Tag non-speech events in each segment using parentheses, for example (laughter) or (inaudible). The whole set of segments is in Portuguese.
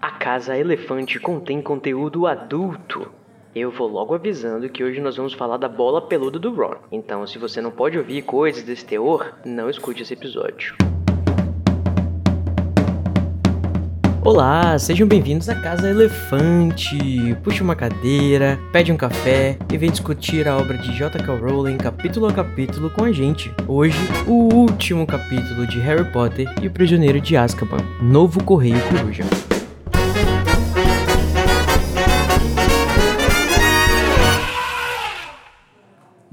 A Casa Elefante contém conteúdo adulto. Eu vou logo avisando que hoje nós vamos falar da bola peluda do Ron. Então, se você não pode ouvir coisas desse teor, não escute esse episódio. Olá, sejam bem-vindos à Casa Elefante. Puxe uma cadeira, pede um café e vem discutir a obra de J.K. Rowling capítulo a capítulo com a gente. Hoje, o último capítulo de Harry Potter e o Prisioneiro de Azkaban, Novo Correio Coruja.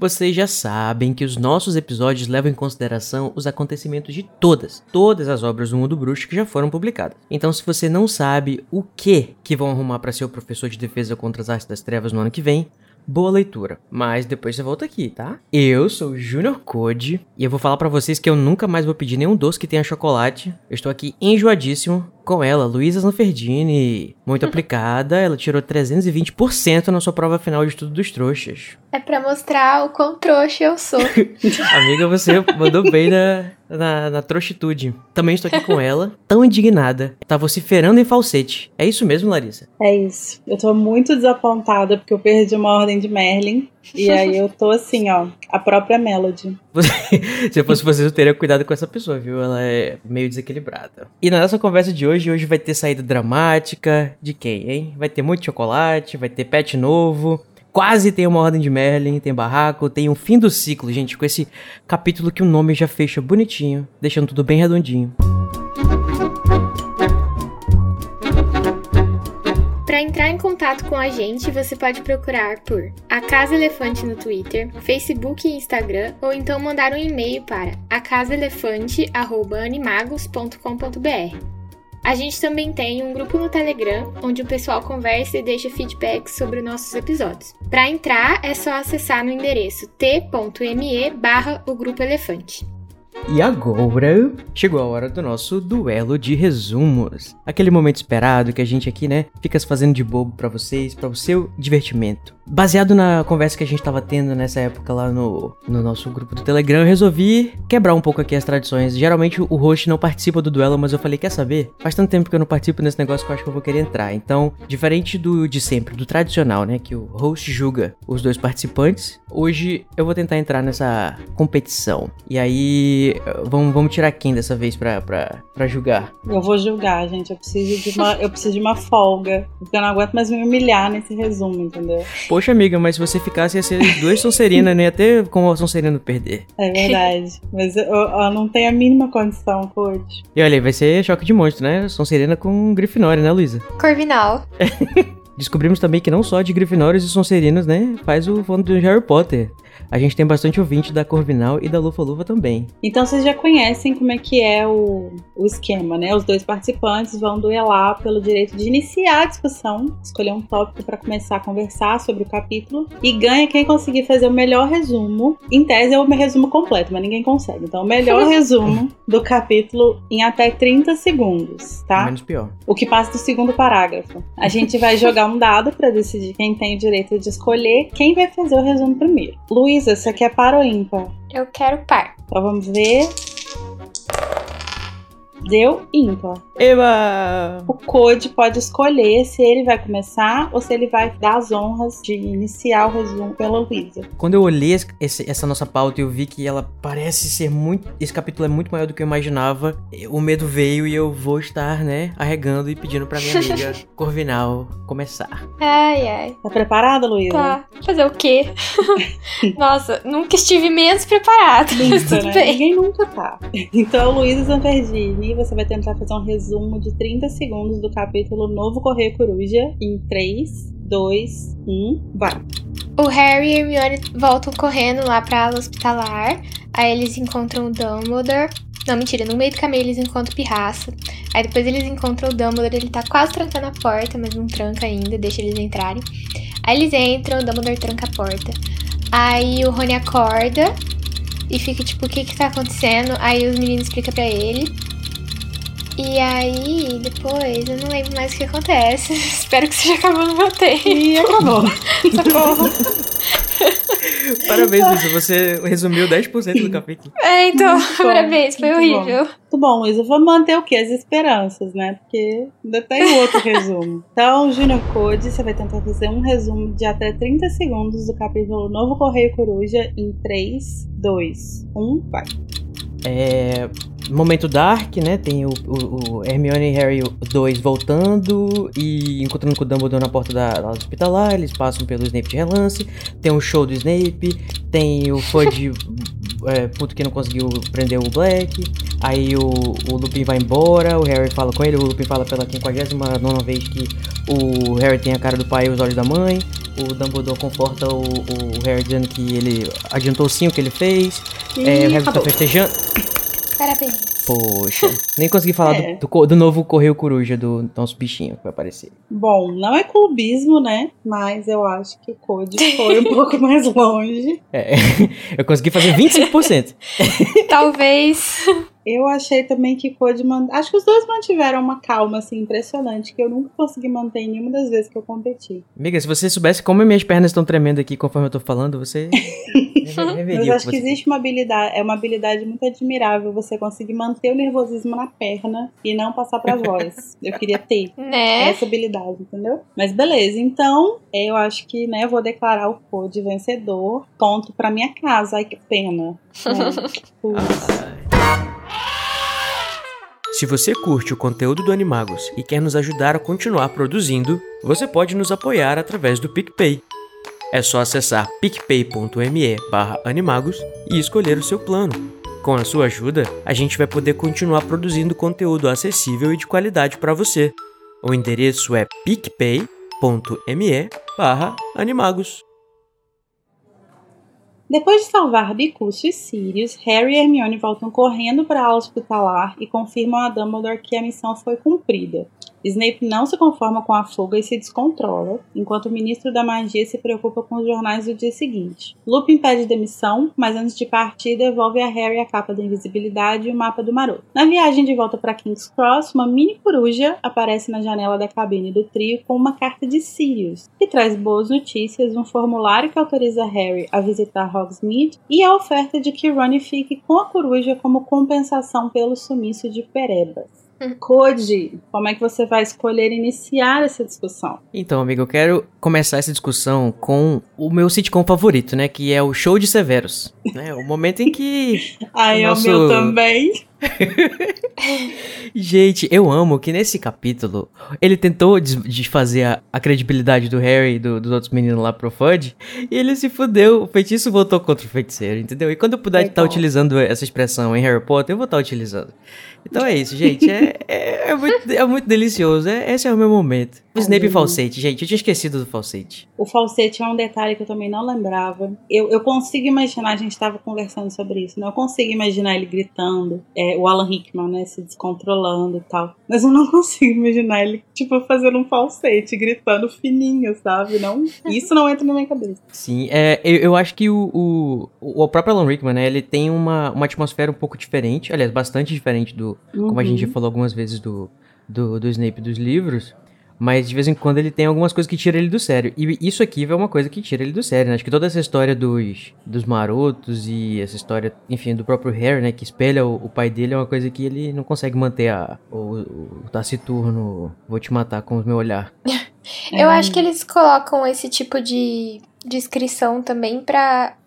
Vocês já sabem que os nossos episódios levam em consideração os acontecimentos de todas, todas as obras do Mundo Bruxo que já foram publicadas. Então, se você não sabe o que que vão arrumar para ser o professor de defesa contra as artes das trevas no ano que vem, boa leitura. Mas depois você volta aqui, tá? Eu sou o Junior Code e eu vou falar para vocês que eu nunca mais vou pedir nenhum doce que tenha chocolate. Eu estou aqui enjoadíssimo com ela, Luísa Zanferdini. Muito (laughs) aplicada, ela tirou 320% na sua prova final de estudo dos trouxas. É para mostrar o quão trouxa eu sou. (laughs) Amiga, você mandou bem na, na, na trouxitude. Também estou aqui com ela, tão indignada. Tá vociferando em falsete. É isso mesmo, Larissa? É isso. Eu tô muito desapontada porque eu perdi uma ordem de Merlin. E aí eu tô assim, ó, a própria Melody. Se eu fosse vocês, eu teria cuidado com essa pessoa, viu? Ela é meio desequilibrada. E na nossa conversa de hoje, hoje vai ter saída dramática. De quem, hein? Vai ter muito chocolate, vai ter pet novo. Quase tem uma ordem de Merlin, tem barraco, tem um fim do ciclo, gente, com esse capítulo que o nome já fecha bonitinho, deixando tudo bem redondinho. Para entrar em contato com a gente, você pode procurar por A Casa Elefante no Twitter, Facebook e Instagram, ou então mandar um e-mail para acasaelefante@animagos.com.br. A gente também tem um grupo no Telegram, onde o pessoal conversa e deixa feedbacks sobre nossos episódios. Para entrar, é só acessar no endereço t.me barra o Grupo Elefante. E agora chegou a hora do nosso duelo de resumos. Aquele momento esperado que a gente aqui, né, fica fazendo de bobo para vocês, para o seu divertimento. Baseado na conversa que a gente tava tendo nessa época lá no, no nosso grupo do Telegram, eu resolvi quebrar um pouco aqui as tradições. Geralmente o host não participa do duelo, mas eu falei, quer saber? Faz tanto tempo que eu não participo nesse negócio que eu acho que eu vou querer entrar. Então, diferente do de sempre, do tradicional, né, que o host julga os dois participantes, hoje eu vou tentar entrar nessa competição. E aí, vamos, vamos tirar quem dessa vez pra, pra, pra julgar? Eu vou julgar, gente. Eu preciso de uma, eu preciso de uma folga. Porque eu não aguento mais me humilhar nesse resumo, entendeu? Poxa, amiga, mas se você ficasse, ia ser duas Sonserina, nem ia ter como a Sonserina perder. É verdade. mas eu, eu, não tenho a mínima condição, coach. E olha, vai ser choque de monstro, né? Sonserina com Grifinória, né, Luísa? Corvinal. (laughs) Descobrimos também que não só de Grifinórios e Sonserinos, né, faz o fã do Harry Potter. A gente tem bastante ouvinte da Corvinal e da Lufa Lufa também. Então vocês já conhecem como é que é o, o esquema, né? Os dois participantes vão duelar pelo direito de iniciar a discussão, escolher um tópico para começar a conversar sobre o capítulo e ganha quem conseguir fazer o melhor resumo. Em tese é o resumo completo, mas ninguém consegue. Então o melhor (laughs) resumo do capítulo em até 30 segundos, tá? Menos pior. O que passa do segundo parágrafo. A gente vai jogar um dado para decidir quem tem o direito de escolher quem vai fazer o resumo primeiro. Luísa, você quer par ou ímpar? Eu quero par. Então vamos ver. Deu ímpar. Eba! O Code pode escolher se ele vai começar ou se ele vai dar as honras de iniciar o resumo pela Luísa. Quando eu olhei esse, essa nossa pauta e eu vi que ela parece ser muito. Esse capítulo é muito maior do que eu imaginava, o medo veio e eu vou estar, né, arregando e pedindo pra minha amiga (laughs) Corvinal começar. Ai, ai. Tá preparada, Luísa? Tá. Fazer o quê? (laughs) Nossa, nunca estive menos preparada. Nunca, né? Ninguém nunca tá. Então, Luísa Você vai tentar fazer um resumo de 30 segundos do capítulo Novo Correio Coruja em 3, 2, 1, vai. O Harry e Hermione voltam correndo lá pra ala hospitalar. Aí eles encontram o Dumbledore. Não, mentira, no meio do caminho eles encontram Pirraça. Aí depois eles encontram o Dumbledore, ele tá quase trancando a porta, mas não tranca ainda, deixa eles entrarem. Aí eles entram, o Dumbledore tranca a porta. Aí o Rony acorda e fica tipo, o que que tá acontecendo? Aí os meninos explicam pra ele. E aí, depois, eu não lembro mais o que acontece. (laughs) Espero que seja acabou no meu tempo. E acabou. (laughs) Socorro. (laughs) Parabéns, Luísa. Você resumiu 10% do capítulo. É, então, Muito bom, parabéns, foi muito bom. horrível. Muito bom, Isa. Vamos manter o quê? As esperanças, né? Porque ainda tem outro resumo. Então, Junior Code, você vai tentar fazer um resumo de até 30 segundos do capítulo Novo Correio Coruja em 3, 2, 1, vai. É. Momento Dark, né? Tem o, o- o Hermione e Harry 2 voltando e encontrando com o Dumbledore na porta da, da hospitalar. Eles passam pelo Snape de relance. Tem um show do Snape. Tem o Fudge (laughs) é, puto que não conseguiu prender o Black. Aí o, o Lupin vai embora. O Harry fala com ele. O Lupin fala pela 59 vez que o Harry tem a cara do pai e os olhos da mãe. O Dumbledore conforta o, o Harry dizendo que ele adiantou sim o que ele fez. É, o Harry tá acabou. festejando. Parabéns. Poxa, nem consegui falar (laughs) É. do, do do novo Correio Coruja do nosso bichinho que vai aparecer. Bom, não é clubismo, né? Mas eu acho que o Code foi um (laughs) pouco mais longe. É, (laughs) eu consegui fazer 25%. Talvez. Eu achei também que Code mand... Acho que os dois mantiveram uma calma, assim, impressionante, que eu nunca consegui manter em nenhuma das vezes que eu competi. Amiga, se você soubesse como minhas pernas estão tremendo aqui conforme eu tô falando, você. (laughs) Mas acho que existe uma habilidade, é uma habilidade muito admirável você conseguir manter o nervosismo na perna e não passar pra voz. (laughs) Eu queria ter Né? essa habilidade, entendeu? Mas beleza, então eu acho que, né, eu vou declarar o Code vencedor. Ponto pra minha casa. Ai, que pena. (laughs) É. Se você curte o conteúdo do Animagos e quer nos ajudar a continuar produzindo, você pode nos apoiar através do PicPay. É só acessar picpay.me animagos e escolher o seu plano. Com a sua ajuda, a gente vai poder continuar produzindo conteúdo acessível e de qualidade para você. O endereço é picpay.me animagos. Depois de salvar Bicúcio e Sirius, Harry e Hermione voltam correndo para a aula hospitalar e confirmam a Dumbledore que a missão foi cumprida. Snape não se conforma com a fuga e se descontrola, enquanto o ministro da magia se preocupa com os jornais do dia seguinte. Lupin pede demissão, mas antes de partir devolve a Harry a capa da invisibilidade e o mapa do maroto. Na viagem de volta para King's Cross, uma mini coruja aparece na janela da cabine do trio com uma carta de Sirius, que traz boas notícias, um formulário que autoriza Harry a visitar Hogsmeade e a oferta de que Ron fique com a coruja como compensação pelo sumiço de Perebas. Code, como é que você vai escolher iniciar essa discussão? Então, amigo, eu quero começar essa discussão com o meu sitcom favorito, né? Que é o Show de Severus. Né? O momento em que (laughs) Ai, O é nosso- o meu também. (laughs) Gente, eu amo que nesse capítulo ele tentou des- desfazer a, a credibilidade do Harry e do- dos outros meninos lá pro Fudge e ele se fudeu. O feitiço voltou contra o feiticeiro, entendeu? E quando eu puder estar Legal. utilizando essa expressão em Harry Potter, eu vou estar utilizando. Então é isso, gente. É, é, é muito, é muito delicioso. É, esse é o meu momento. O Snape Ai, falsete, gente. Eu tinha esquecido do falsete. O falsete é um detalhe que eu também não lembrava. Eu, eu consigo imaginar, a gente estava conversando sobre isso, né? Eu consigo imaginar ele gritando, é, o Alan Rickman, né? Se descontrolando e tal. Mas eu não (laughs) consigo imaginar ele, tipo, fazendo um falsete, gritando fininho, sabe? Não, isso não entra na minha cabeça. Sim, é, eu, eu acho que o, o, o próprio Alan Rickman, né? Ele tem uma, uma atmosfera um pouco diferente. Aliás, bastante diferente do, como a gente já Uhum. falou algumas vezes do, do, do Snape dos livros. Mas de vez em quando ele tem algumas coisas que tiram ele do sério. E isso aqui é uma coisa que tira ele do sério, né? Acho que toda essa história dos, dos marotos e essa história, enfim, do próprio Harry, né? Que espelha o, o pai dele é uma coisa que ele não consegue manter a, o, o taciturno. Vou te matar com o meu olhar. (laughs) Eu acho que eles colocam esse tipo de descrição também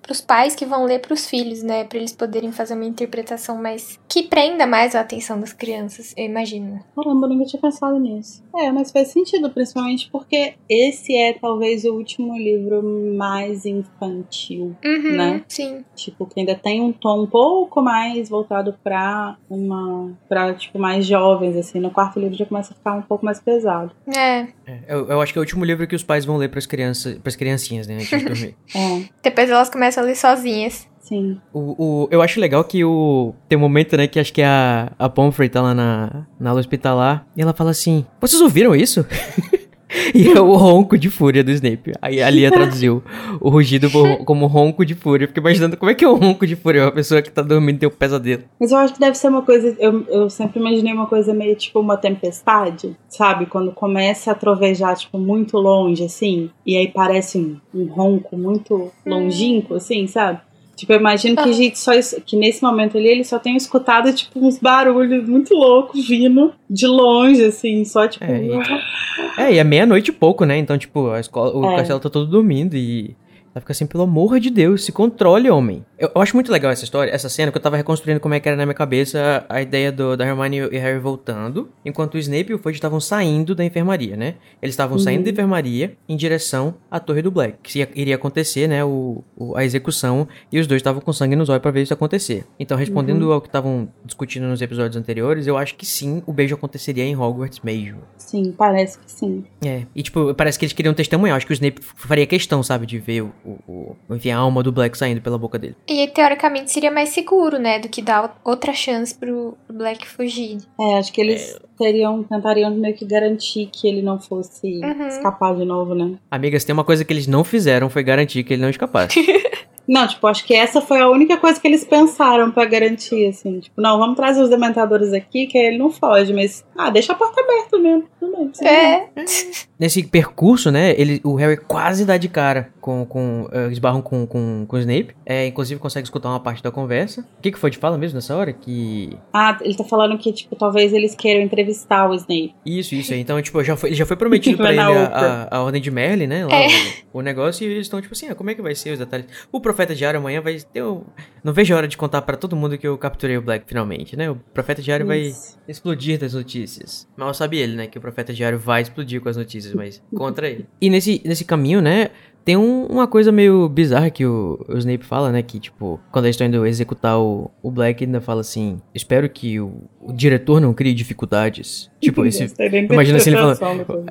para os pais que vão ler para os filhos, né? Para eles poderem fazer uma interpretação mais que prenda mais a atenção das crianças, eu imagino. Caramba, eu nunca tinha pensado nisso. É, mas faz sentido, principalmente porque esse é talvez o último livro mais infantil. Uhum, Né? Sim. Tipo, que ainda tem um tom um pouco mais voltado pra uma. pra, tipo, mais jovens, assim. No quarto livro já começa a ficar um pouco mais pesado. É. É, eu, eu acho que é o último livro que os pais vão ler pras crianças, pras criancinhas, né? Antes de (laughs) dormir. É, Depois elas começam a ler sozinhas. sim. O, o, eu acho legal que o. Tem um momento, né, que acho que a, a Pomfrey tá lá na, na aula hospitalar e ela fala assim: Vocês ouviram isso? (laughs) E é o ronco de fúria do Snape. Aí a Lia (laughs) traduziu o rugido como ronco de fúria. Eu fiquei imaginando como é que é o ronco de fúria. Uma pessoa que tá dormindo e tem um pesadelo. Mas eu acho que deve ser uma coisa. Eu, eu sempre imaginei uma coisa meio tipo uma tempestade, sabe? Quando começa a trovejar, tipo, muito longe, assim. E aí parece um, um ronco muito longínquo, assim, sabe? Tipo, eu imagino que a gente só. Que nesse momento ali ele só tem escutado, tipo, uns barulhos muito loucos vindo de longe, assim, só tipo. É, e- É, e é meia-noite e pouco, né? Então, tipo, a escola, o É. castelo tá todo dormindo e. Ela fica assim, pelo amor de Deus, se controle, homem. Eu, eu acho muito legal essa história, essa cena, que eu tava reconstruindo como é que era na minha cabeça a ideia do, da Hermione e Harry voltando, enquanto o Snape e o Fudge estavam saindo da enfermaria, né? Eles estavam Uhum. saindo da enfermaria em direção à Torre do Black, que ia- iria acontecer, né, o, o- a execução, e os dois estavam com sangue nos olhos pra ver isso acontecer. Então, respondendo ao que estavam discutindo nos episódios anteriores, eu acho que sim, o beijo aconteceria em Hogwarts mesmo. Sim, parece que sim. É, e tipo, parece que eles queriam testemunhar. Acho que o Snape faria questão, sabe, de ver o, o, o- enfim, a alma do Black saindo pela boca dele. E teoricamente seria mais seguro, né? Do que dar outra chance pro Black fugir. É, acho que eles teriam, tentariam meio que garantir que ele não fosse Uhum. escapar de novo, né? Amigas, tem uma coisa que eles não fizeram, foi garantir que ele não escapasse. (laughs) Não, tipo, acho que essa foi a única coisa que eles pensaram pra garantir, assim. Tipo, não, vamos trazer os dementadores aqui, que aí ele não foge, mas, ah, deixa a porta aberta mesmo. Precisa É. (laughs) Nesse percurso, né, ele, o Harry quase dá de cara com, com eh, esbarram com, com, com o Snape. É, inclusive consegue escutar uma parte da conversa. O que, que foi de fala mesmo nessa hora? Que... Ah, ele tá falando que, tipo, talvez eles queiram entrevistar o Snape. Isso, isso. Então, tipo, já foi, já foi prometido pra Vai ele a, a, a Ordem de Merlin, né? Lá, É. o, o negócio, e eles estão, tipo assim, ah, como é que vai ser os detalhes? O Profeta Diário amanhã vai ter o... Não vejo a hora de contar pra todo mundo que eu capturei o Black finalmente, né? O Profeta Diário vai Isso. explodir das notícias. Mal sabe ele, né? Que o Profeta Diário vai explodir com as notícias, mas contra ele. E nesse, nesse caminho, né? Tem um- uma coisa meio bizarra que o, o Snape fala, né? Que, tipo, quando eles estão indo executar o, o Black, ainda fala assim: Espero que o, o diretor não crie dificuldades. Tipo, (laughs) esse. Da Imagina assim ele falando. da coisa.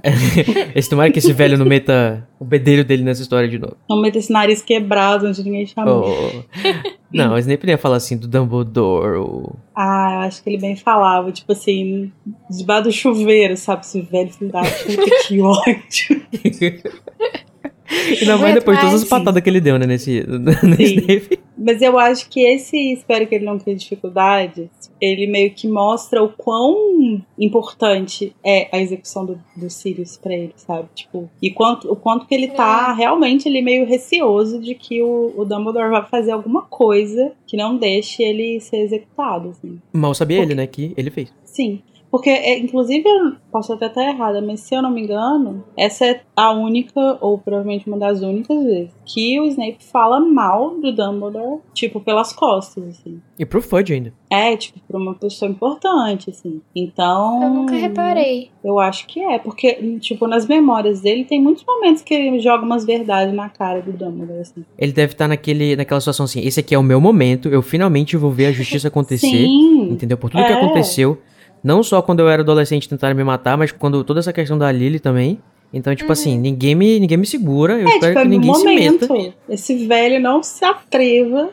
esse tomara que esse velho não meta o bedelho dele nessa história de novo. Não meta esse nariz quebrado onde ninguém chamou. Oh. Não, o Snape não ia falar assim do Dumbledore. Ou... Ah, eu acho que ele bem falava, tipo assim, debaixo do chuveiro, sabe? Esse velho filho da puta, que ódio. (laughs) Ainda mais depois de todas as patadas que ele deu, né? Nesse. (laughs) Snape. Mas eu acho que esse espero que ele não tenha dificuldades. Ele meio que mostra o quão importante é a execução do, do Sirius pra ele, sabe? Tipo, e quanto, o quanto que ele tá realmente ele meio receoso de que o, o Dumbledore vai fazer alguma coisa que não deixe ele ser executado, assim. Mal sabia ele, né? Que ele fez. Sim. Porque, é, inclusive, eu posso até estar errada, mas se eu não me engano, essa é a única, ou provavelmente uma das únicas vezes, que o Snape fala mal do Dumbledore, tipo, pelas costas, assim. E pro Fudge ainda. É, tipo, pra uma pessoa importante, assim. Então. Eu nunca reparei. Eu acho que é, porque, tipo, nas memórias dele tem muitos momentos que ele joga umas verdades na cara do Dumbledore, assim. Ele deve estar naquele, naquela situação assim: esse aqui é o meu momento, eu finalmente vou ver a justiça (laughs) acontecer. Sim. Entendeu? Por tudo que É. aconteceu. Não só quando eu era adolescente tentaram me matar, mas quando toda essa questão da Lily também. Então, tipo assim, ninguém me, ninguém me segura. Eu É, espero tipo, é que no ninguém se meta. momento. Esse velho não se atreva.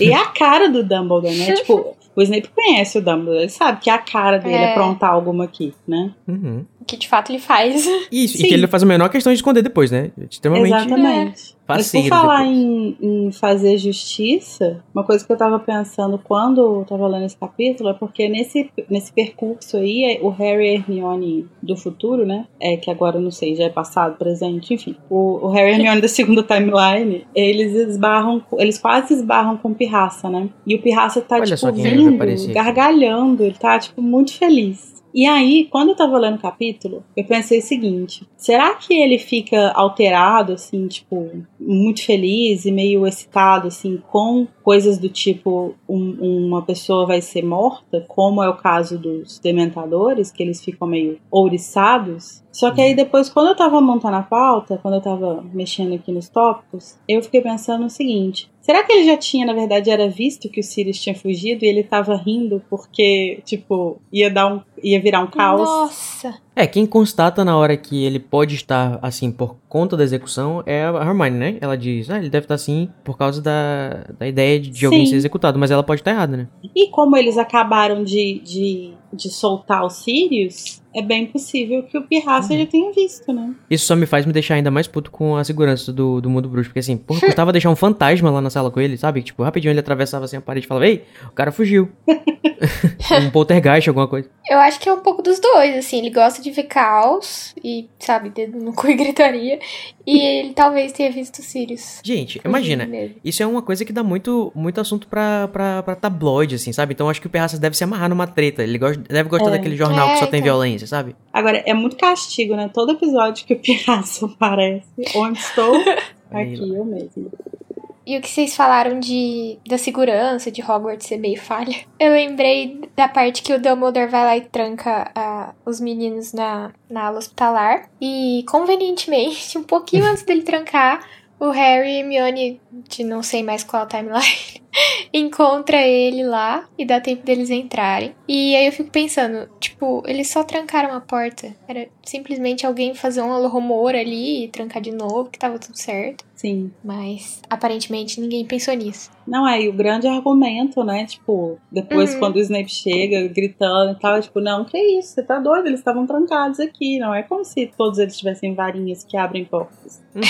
e é a cara do Dumbledore, né? tipo, o Snape conhece o Dumbledore. Ele sabe que é a cara dele É. aprontar alguma aqui, né? Uhum. Que de fato ele faz. (laughs) Isso, e Sim. que ele faz a menor questão de esconder depois, né? Extremamente. Exatamente. Mas por falar em, em fazer justiça, uma coisa que eu tava pensando quando eu tava lendo esse capítulo é porque nesse, nesse percurso aí, o Harry e Hermione do futuro, né? É que agora eu não sei, já é passado, presente, enfim. O, o Harry e Hermione da segunda timeline, eles esbarram, eles quase esbarram com o Pirraça, né? E o Pirraça tá, Olha tipo, vindo, gargalhando, ele tá, tipo, muito feliz. E aí, quando eu tava lendo o capítulo, eu pensei o seguinte: será que ele fica alterado, assim, tipo, muito feliz e meio excitado, assim, com coisas do tipo um- uma pessoa vai ser morta, como é o caso dos dementadores, que eles ficam meio ouriçados? Só que aí depois, quando eu tava montando a pauta, quando eu tava mexendo aqui nos tópicos, eu fiquei pensando o seguinte: será que ele já tinha, na verdade, era visto que o Sirius tinha fugido e ele tava rindo porque, tipo, ia dar um. ia virar um caos? Nossa. É, quem constata na hora que ele pode estar assim por conta da execução é a Hermione, né? Ela diz, ah, ele deve estar assim por causa da, da ideia de, de alguém ser executado, mas ela pode estar errada, né? E como eles acabaram de, de, de soltar os Sirius, é bem possível que o Pirraça Uhum. já tenha visto, né? Isso só me faz me deixar ainda mais puto com a segurança do, do mundo bruxo. Porque assim, porra, custava deixar um fantasma lá na sala com ele, sabe? Tipo, rapidinho ele atravessava assim a parede e falava, ei, o cara fugiu. (laughs) (laughs) um poltergeist, alguma coisa. Eu acho que é um pouco dos dois, assim. Ele gosta de ver caos e, sabe, dedo no cu e gritaria. E ele talvez tenha visto o Sirius. Gente, imagina. Isso é uma coisa que dá muito, muito assunto pra, pra, pra tabloide, assim, sabe? Então acho que o Perraça deve se amarrar numa treta. Ele gosta, deve gostar É. daquele jornal que É, só tem então. violência, sabe? Agora, é muito castigo, né? Todo episódio que o Pirraça (laughs) aparece, onde estou, (laughs) aqui eu mesmo. E o que vocês falaram de da segurança de Hogwarts ser meio falha? (laughs) Eu lembrei da parte que o Dumbledore vai lá e tranca ah, os meninos na, na aula hospitalar. E convenientemente, um pouquinho antes dele trancar, o Harry e Hermione, de não sei mais qual timeline, (laughs) encontra ele lá e dá tempo deles entrarem. E aí eu fico pensando, tipo, eles só trancaram a porta. Era simplesmente alguém fazer um rumor ali e trancar de novo, que tava tudo certo. Sim. Mas aparentemente ninguém pensou nisso. Não é, e o grande argumento, né? Tipo, depois Uhum. quando o Snape chega gritando e tal, tipo, não, que isso, você tá doido? Eles estavam trancados aqui. Não é como se todos eles tivessem varinhas que abrem portas. Uhum.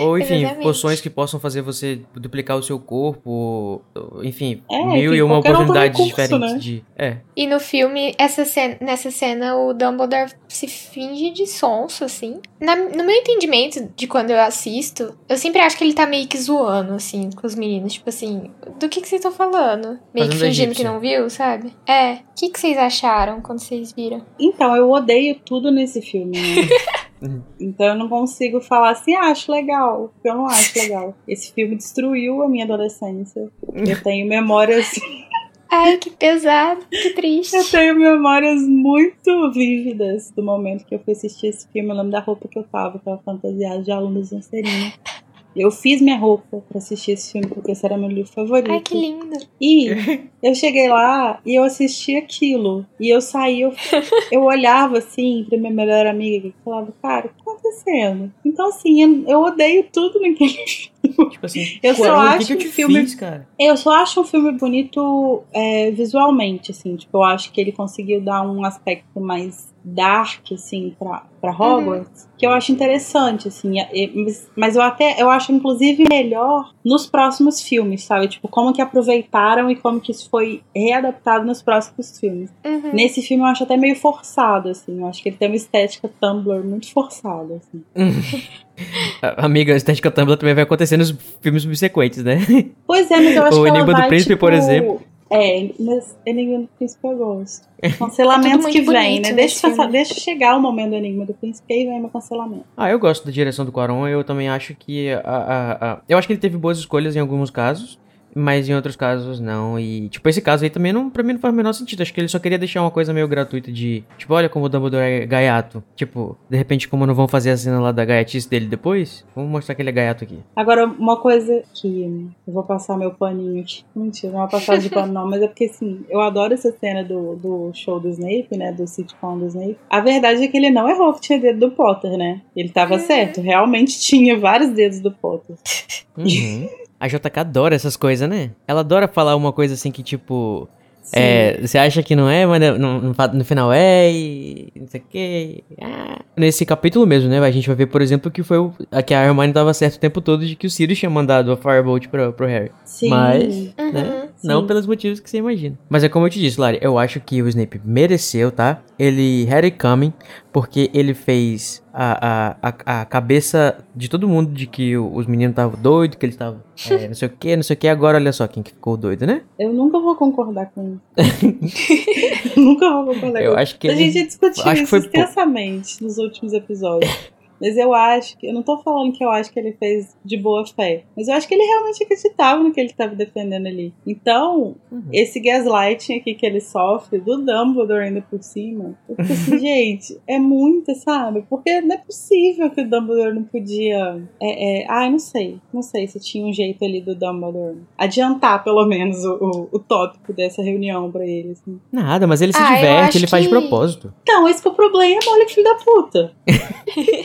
Ou, enfim, Exatamente. poções que possam fazer você duplicar o seu corpo. Enfim, É, mil e uma oportunidades diferentes né? de. É. E no filme, essa cena, nessa cena, o Dumbledore se finge de sonso, assim. Na- no meu entendimento de quando eu assisto, eu sempre acho que ele tá meio que zoando, assim, com os meninos. Tipo assim, do que, que vocês estão falando? Meio que Fazendo fingindo que não viu, sabe? É. O que, que vocês acharam quando vocês viram? Então, eu odeio tudo nesse filme, né? (laughs) Uhum. Então eu não consigo falar assim, ah, acho legal, porque eu não acho legal. Esse filme destruiu a minha adolescência. Eu (laughs) tenho memórias, (laughs) Ai, que pesado, que triste. eu tenho memórias muito vívidas do momento que eu fui assistir esse filme. Eu lembro da roupa que eu tava, que eu tava fantasiada de aluna Zancerina. Eu fiz minha roupa pra assistir esse filme, porque esse era meu livro favorito. Ai, que lindo. E (laughs) eu cheguei lá e eu assisti aquilo. E eu saí, eu, (laughs) eu olhava assim pra minha melhor amiga e falava, cara, o que tá acontecendo? Então, assim, eu, eu odeio tudo naquele (laughs) (laughs) Tipo assim, Eu só "Ué, o acho que, que eu filme- fiz, cara? Eu só acho um filme bonito é, visualmente, assim. Tipo, eu acho que ele conseguiu dar um aspecto mais dark, assim, pra, pra Hogwarts. Que eu acho interessante, assim. é- é- mas- Mas eu até, eu acho, inclusive, melhor nos próximos filmes, sabe? Tipo, como que aproveitaram e como que isso foi readaptado nos próximos filmes. Uhum. Nesse filme eu acho até meio forçado, assim. Eu acho que ele tem uma estética Tumblr muito forçada, assim. A- (laughs) (laughs) Amiga, a estética Tumblr também vai acontecer nos filmes subsequentes, né? (laughs) Pois é, mas eu acho O que ela Enigma do vai, Príncipe, tipo, por exemplo. É, mas Enigma do Príncipe eu gosto. É tudo Cancelamentos muito que vem, bonito né? Deixa, passar- deixa chegar o momento do Enigma do Príncipe e aí vem meu cancelamento. Ah, eu gosto da direção do Quaron, eu também acho que a, a- a- eu acho que ele teve boas escolhas em alguns casos, mas em outros casos não. E, tipo, esse caso aí também não, pra mim não faz o menor sentido. Acho que ele só queria deixar uma coisa meio gratuita de, tipo, olha como o Dumbledore é gaiato. Tipo, de repente, como não vão fazer a cena lá da gaiatice dele depois, vamos mostrar que ele é gaiato aqui. Agora, uma coisa que eu vou passar meu paninho aqui. Mentira, não é uma passagem de pano, não, mas é porque assim, eu adoro essa cena do, do show do Snape, né? Do sitcom do Snape. A verdade é que ele não errou que tinha dedo do Potter, né? Ele tava Uhum. certo, realmente tinha vários dedos do Potter. Uhum. (laughs) A JK adora essas coisas, né? Ela adora falar uma coisa assim que, tipo. É, você acha que não é, mas no, no, no final é, e não sei o que. Nesse capítulo mesmo, né? A gente vai ver, por exemplo, que foi o, a que a Hermione tava certo o tempo todo de que o Sirius tinha mandado a Firebolt pro, pro Harry. Sim. Mas, Uhum. né? Sim. Não pelos motivos que você imagina. Mas é como eu te disse, Lari, eu acho que o Snape mereceu, tá? Ele had it coming, porque ele fez a, a, a, cabeça de todo mundo de que os meninos estavam doidos, que eles estavam é, (laughs) não sei o que, não sei o que. Agora olha só quem que ficou doido, né? Eu nunca vou concordar com isso. (laughs) (laughs) nunca vou concordar Eu com acho que. A ele- gente discutiu acho que isso extensamente nos últimos episódios. Mas eu acho que. Eu não tô falando que eu acho que ele fez de boa fé. Mas eu acho que ele realmente acreditava no que ele estava defendendo ali. Então, uhum. esse gaslighting aqui que ele sofre, do Dumbledore ainda por cima, eu fico assim, (laughs) gente, é muito, sabe? Porque não é possível que o Dumbledore não podia. É, é... Ah, não sei. Não sei se tinha um jeito ali do Dumbledore adiantar, pelo menos, o, o, o tópico dessa reunião pra ele. Assim. Nada, mas ele se ah, diverte, ele faz de propósito. Então, esse que é o problema, olha que filho da puta.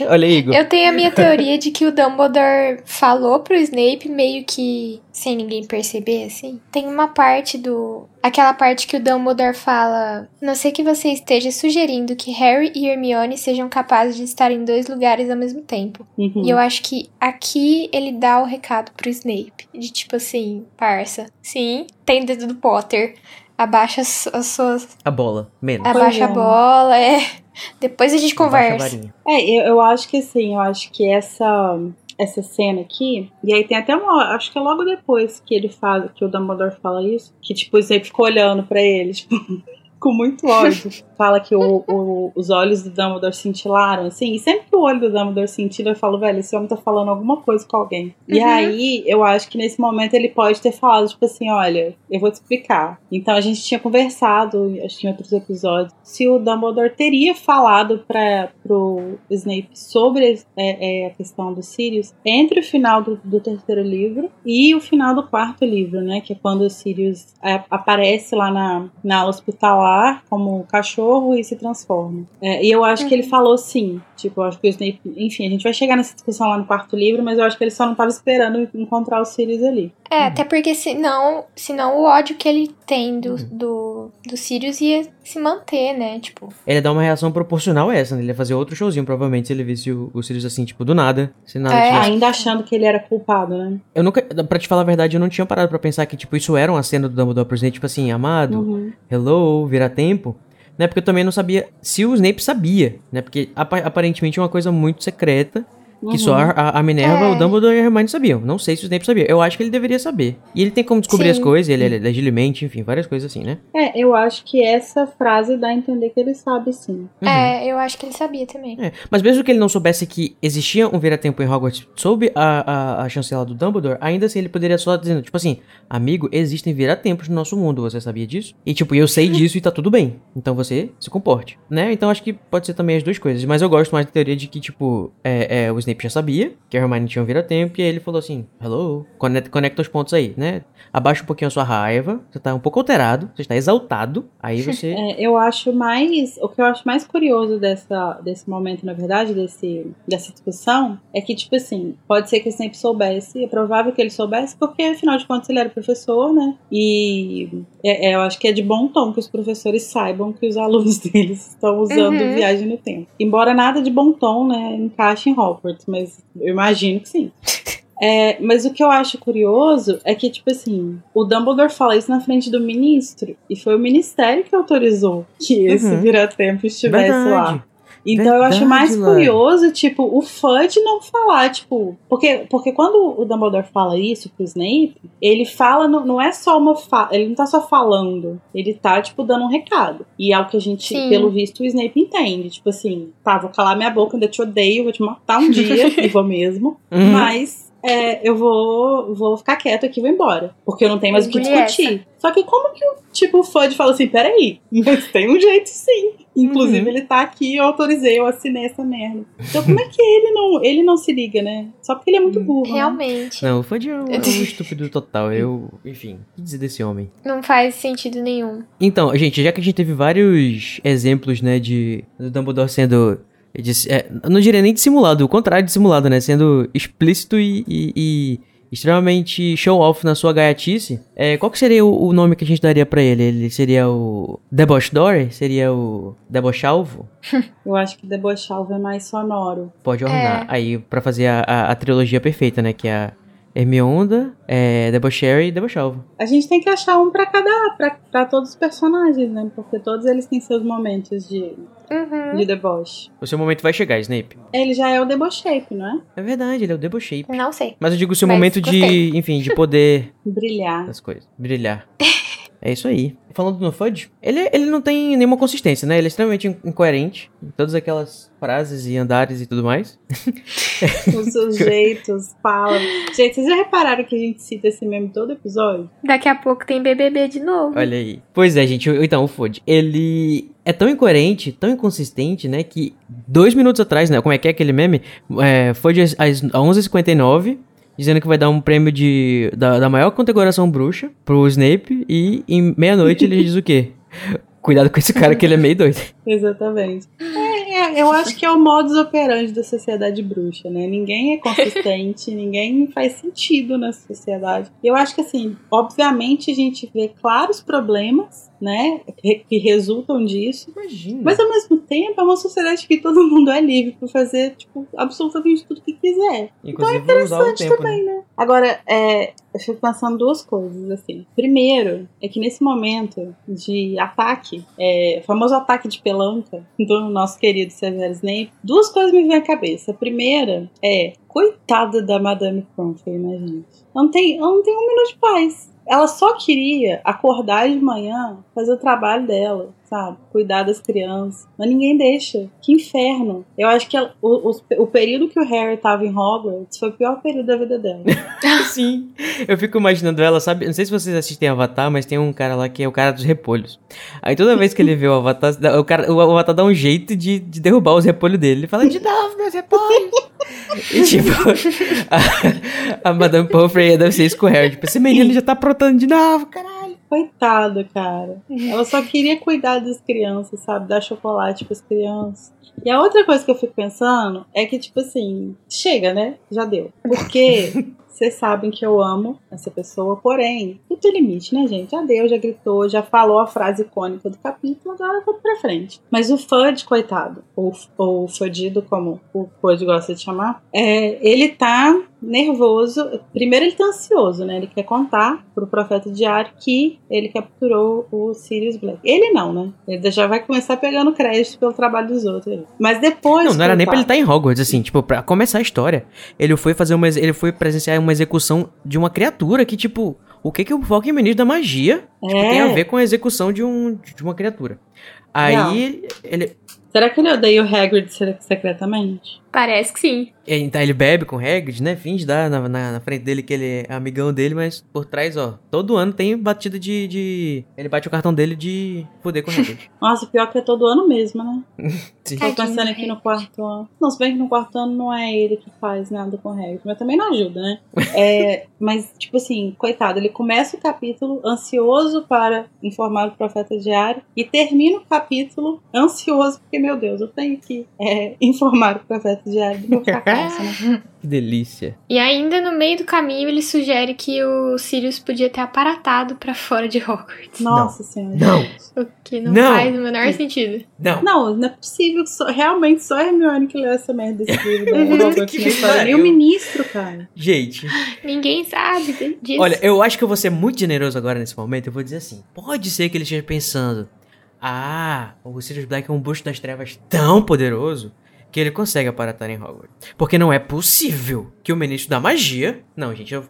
olha (laughs) (laughs) aí, Igor. Eu tenho a minha teoria de que o Dumbledore falou pro Snape meio que sem ninguém perceber, assim. Tem uma parte do. Aquela parte que o Dumbledore fala: Não sei que você esteja sugerindo que Harry e Hermione sejam capazes de estar em dois lugares ao mesmo tempo. Uhum. E eu acho que aqui ele dá o recado pro Snape: de tipo assim, parça, sim, tem dedo do Potter. Abaixa as, suas. A bola, menos. Abaixa a é. bola, é. Depois a gente conversa. É, eu, eu acho que assim, eu acho que essa essa cena aqui. E aí tem até uma. Acho que é logo depois que ele fala, que o Dumbledore fala isso. Que, tipo, Snape ficou olhando pra ele, tipo, (laughs) com muito ódio fala que o, o, os olhos do Dumbledore cintilaram, assim, e sempre que o olho do Dumbledore cintila, eu falo, velho, esse homem tá falando alguma coisa com alguém. Uhum. E aí, eu acho que nesse momento ele pode ter falado, tipo assim, olha, eu vou te explicar. Então a gente tinha conversado, acho que em outros episódios, se o Dumbledore teria falado para pro Snape sobre é, é, a questão do Sirius entre o final do, do, terceiro livro e o final do quarto livro, né? Que é quando o Sirius é, aparece lá na, na aula hospitalar como cachorro cachorro e se transforma. É, e eu acho uhum. que ele uhum. falou sim. Tipo, eu acho que o Snape. Enfim, a gente vai chegar nessa discussão lá no quarto livro, mas eu acho que ele só não tava esperando encontrar o Sirius ali. É, uhum. até porque senão, senão o ódio que ele tem do, uhum. do, do Sirius ia se manter, né? Tipo. Ele ia dar uma reação proporcional a essa, né? Ele ia fazer outro showzinho, provavelmente, se ele visse o, o Sirius assim, tipo, do nada. Se nada é, tivesse... ainda achando que ele era culpado, né? Eu nunca. Pra te falar a verdade, eu não tinha parado pra pensar que, tipo, isso era uma cena do Dumbledore pro Snape, tipo assim, amado, uhum. Hello, vira tempo né? Porque eu também não sabia se o Snape sabia, né? Porque aparentemente é uma coisa muito secreta que uhum. só a, a Minerva, é. o Dumbledore e a Hermione sabiam. Não sei se o Snape sabia. Eu acho que ele deveria saber. E ele tem como descobrir Sim. as coisas, ele é legilimamente, enfim, várias coisas assim, né? É, eu acho que essa frase dá a entender que ele sabe sim. Uhum. É, eu acho que ele sabia também. É. Mas mesmo que ele não soubesse que existia um vira-tempo em Hogwarts sob a, a, a chancela do Dumbledore, ainda assim ele poderia só dizendo, tipo assim, amigo, existem vira-tempos no nosso mundo, você sabia disso? E tipo, eu sei disso e tá tudo bem. Então você se comporte, né? Então acho que pode ser também as duas coisas. Mas eu gosto mais da teoria de que, tipo, é, é, o Snape já sabia que a Hermione tinha um vira-tempo, e aí ele falou assim, hello, conecta, conecta os pontos aí, né? Abaixa um pouquinho a sua raiva, você tá um pouco alterado, você está exaltado, aí (laughs) você... É, eu acho mais, o que eu acho mais curioso dessa, desse momento, na verdade, desse, dessa discussão, é que, tipo assim, pode ser que ele sempre soubesse, é provável que ele soubesse, porque, afinal de contas, ele era professor, né? E é, é, eu acho que é de bom tom que os professores saibam que os (laughs) alunos deles estão usando uhum. viagem no tempo. Embora nada de bom tom, né, encaixe em Hogwarts, mas eu imagino que sim. É, mas o que eu acho curioso é que, tipo assim, o Dumbledore fala isso na frente do ministro, e foi o ministério que autorizou que esse uhum. vira-tempo estivesse Verdade. lá. Então Verdade, eu acho mais curioso, tipo, o Fudge não falar, tipo. Porque, porque quando o Dumbledore fala isso pro Snape, ele fala, não, não é só uma. Fa ele não tá só falando, ele tá, tipo, dando um recado. E é o que a gente, Sim. pelo visto, o Snape entende. Tipo assim, tá, vou calar minha boca, ainda te odeio, vou te matar um dia, (laughs) e vou mesmo. Uhum. Mas é, eu vou, vou ficar quieto aqui e vou embora. Porque eu não tenho mais o que discutir. Essa. Só que como que o tipo o fã de fala assim, peraí, mas tem um jeito sim. Inclusive, uhum. ele tá aqui, eu autorizei, eu assinei essa merda. Então, como é que ele não, ele não se liga, né? Só porque ele é muito hum. burro. Né? Realmente. Né? Não, o fã de é um, é um (laughs) estúpido total. Eu, enfim, o que dizer desse homem? Não faz sentido nenhum. Então, gente, já que a gente teve vários exemplos, né, de do Dumbledore sendo é, não diria nem dissimulado, o contrário de dissimulado, né? Sendo explícito e, e, e extremamente show-off na sua gaiatice. É, qual que seria o, o, nome que a gente daria para ele? Ele seria o Debochdore? Seria o Debochalvo? (laughs) Eu acho que Debochalvo é mais sonoro. Pode ornar. É. Aí, para fazer a, a, a, trilogia perfeita, né? Que é a Hermionda, é, Debocherry e Debochalvo. A gente tem que achar um para cada, para todos os personagens, né? Porque todos eles têm seus momentos de, uhum. de deboche. O seu momento vai chegar, Snape. Ele já é o Deboshape, não é? É verdade, ele é o Deboshape. Não sei. Mas eu digo o seu Mas momento gostei. de, (laughs) enfim, de poder... (laughs) Brilhar. As coisas. Brilhar. (laughs) É isso aí. Falando no Fudge, ele, ele não tem nenhuma consistência, né? Ele é extremamente in- incoerente em todas aquelas frases e andares e tudo mais. Os seus jeitos, fala. Gente, vocês já repararam que a gente cita esse meme todo episódio? Daqui a pouco tem BBB de novo. Olha aí. Pois é, gente. Então, o Fudge, ele é tão incoerente, tão inconsistente, né? Que dois minutos atrás, né? Como é que é aquele meme? É, Fudge às, às 11h59. Dizendo que vai dar um prêmio de, da, da maior condecoração bruxa pro Snape. E em meia-noite ele diz o quê? (laughs) Cuidado com esse cara que ele é meio doido. (laughs) Exatamente. É, é, eu acho que é o modus operandi da sociedade bruxa, né? Ninguém é consistente, (laughs) ninguém faz sentido nessa sociedade. Eu acho que, assim, obviamente a gente vê claros problemas, né? Que, resultam disso. Imagina. Mas ao mesmo tempo é uma sociedade que todo mundo é livre para fazer, tipo, absolutamente tudo que quiser. Inclusive usar o Interessante tempo, também, né? né? Agora, é, eu fico pensando duas coisas, assim. Primeiro, é que nesse momento de ataque, é, o famoso ataque de pelanca do nosso querido Severo Snape, duas coisas me vêm à cabeça. A primeira é, coitada da Madame Pomfrey, né, gente? Ela não tem, não tem um minuto de paz. Ela só queria acordar de manhã, fazer o trabalho dela, sabe? Cuidar das crianças. Mas ninguém deixa. Que inferno. Eu acho que ela- o, o, o período que o Harry tava em Hogwarts foi o pior período da vida dela. (laughs) Sim. Eu fico imaginando ela, sabe? Não sei se vocês assistem Avatar, mas tem um cara lá que é o cara dos repolhos. Aí toda vez que ele vê o Avatar, o, cara, o Avatar dá um jeito de, de derrubar os repolhos dele. Ele fala, de novo, meus repolhos! e tipo, (laughs) a, a Madame Pomfrey deve ser isso com o Harry. Tipo, esse menino (laughs) já tá aprontando de novo, caralho. Coitada, cara. Ela só queria cuidar das crianças, sabe? Dar chocolate pras crianças. E a outra coisa que eu fico pensando é que, tipo assim, chega, né? Já deu. Porque (laughs) vocês sabem que eu amo essa pessoa, porém, tudo tem limite, né, gente? Já deu, já gritou, já falou a frase icônica do capítulo, agora vamos pra frente. Mas o Fudge, coitado, ou, ou Fudido, como o Fudge gosta de chamar, é, ele tá nervoso. Primeiro, ele tá ansioso, né? Ele quer contar pro profeta diário que ele capturou o Sirius Black. Ele não, né? Ele já vai começar pegando crédito pelo trabalho dos outros. Mas depois. Não, não era nem pra ele estar em Hogwarts, assim, tipo, pra começar a história. Ele foi fazer uma. Ele foi presenciar uma execução de uma criatura que, tipo, o que que o Foco Ministro da Magia tipo, É. tem a ver com a execução de, um, de uma criatura? Aí ele. Será que ele odeia o Hagrid se- secretamente? Parece que sim. Então ele bebe com o Hagrid, né? Finge dar na, na, na frente dele que ele é amigão dele, mas por trás, ó, todo ano tem batida de. de- Ele bate o cartão dele de poder com o Hagrid. (laughs) Nossa, pior que é todo ano mesmo, né? (laughs) Sim. Tô pensando do aqui no quarto ano. Não, se bem que no quarto ano não é ele que faz nada com o Hagrid, mas também não ajuda, né? (laughs) É, mas, tipo assim, coitado, ele começa o capítulo ansioso para informar o profeta diário e termina o capítulo ansioso porque, meu Deus, eu tenho que é, informar o profeta diário do meu fracasso, né? (laughs) Que delícia. E ainda no meio do caminho ele sugere que o Sirius podia ter aparatado pra fora de Hogwarts. Nossa senhora. Não. O que não, Não. faz o menor sentido. Não. Não, não é possível só, realmente só a Hermione que leu essa merda desse (laughs) livro. Hogwarts Que história. Nem o ministro, cara. Gente, Ninguém sabe disso. olha, eu acho que eu vou ser muito generoso agora nesse momento. Eu vou dizer assim: pode ser que ele esteja pensando, ah, o Sirius Black é um busto das trevas tão poderoso que ele consegue aparatar em Hogwarts. Porque não é possível que o ministro da magia. Não, gente, eu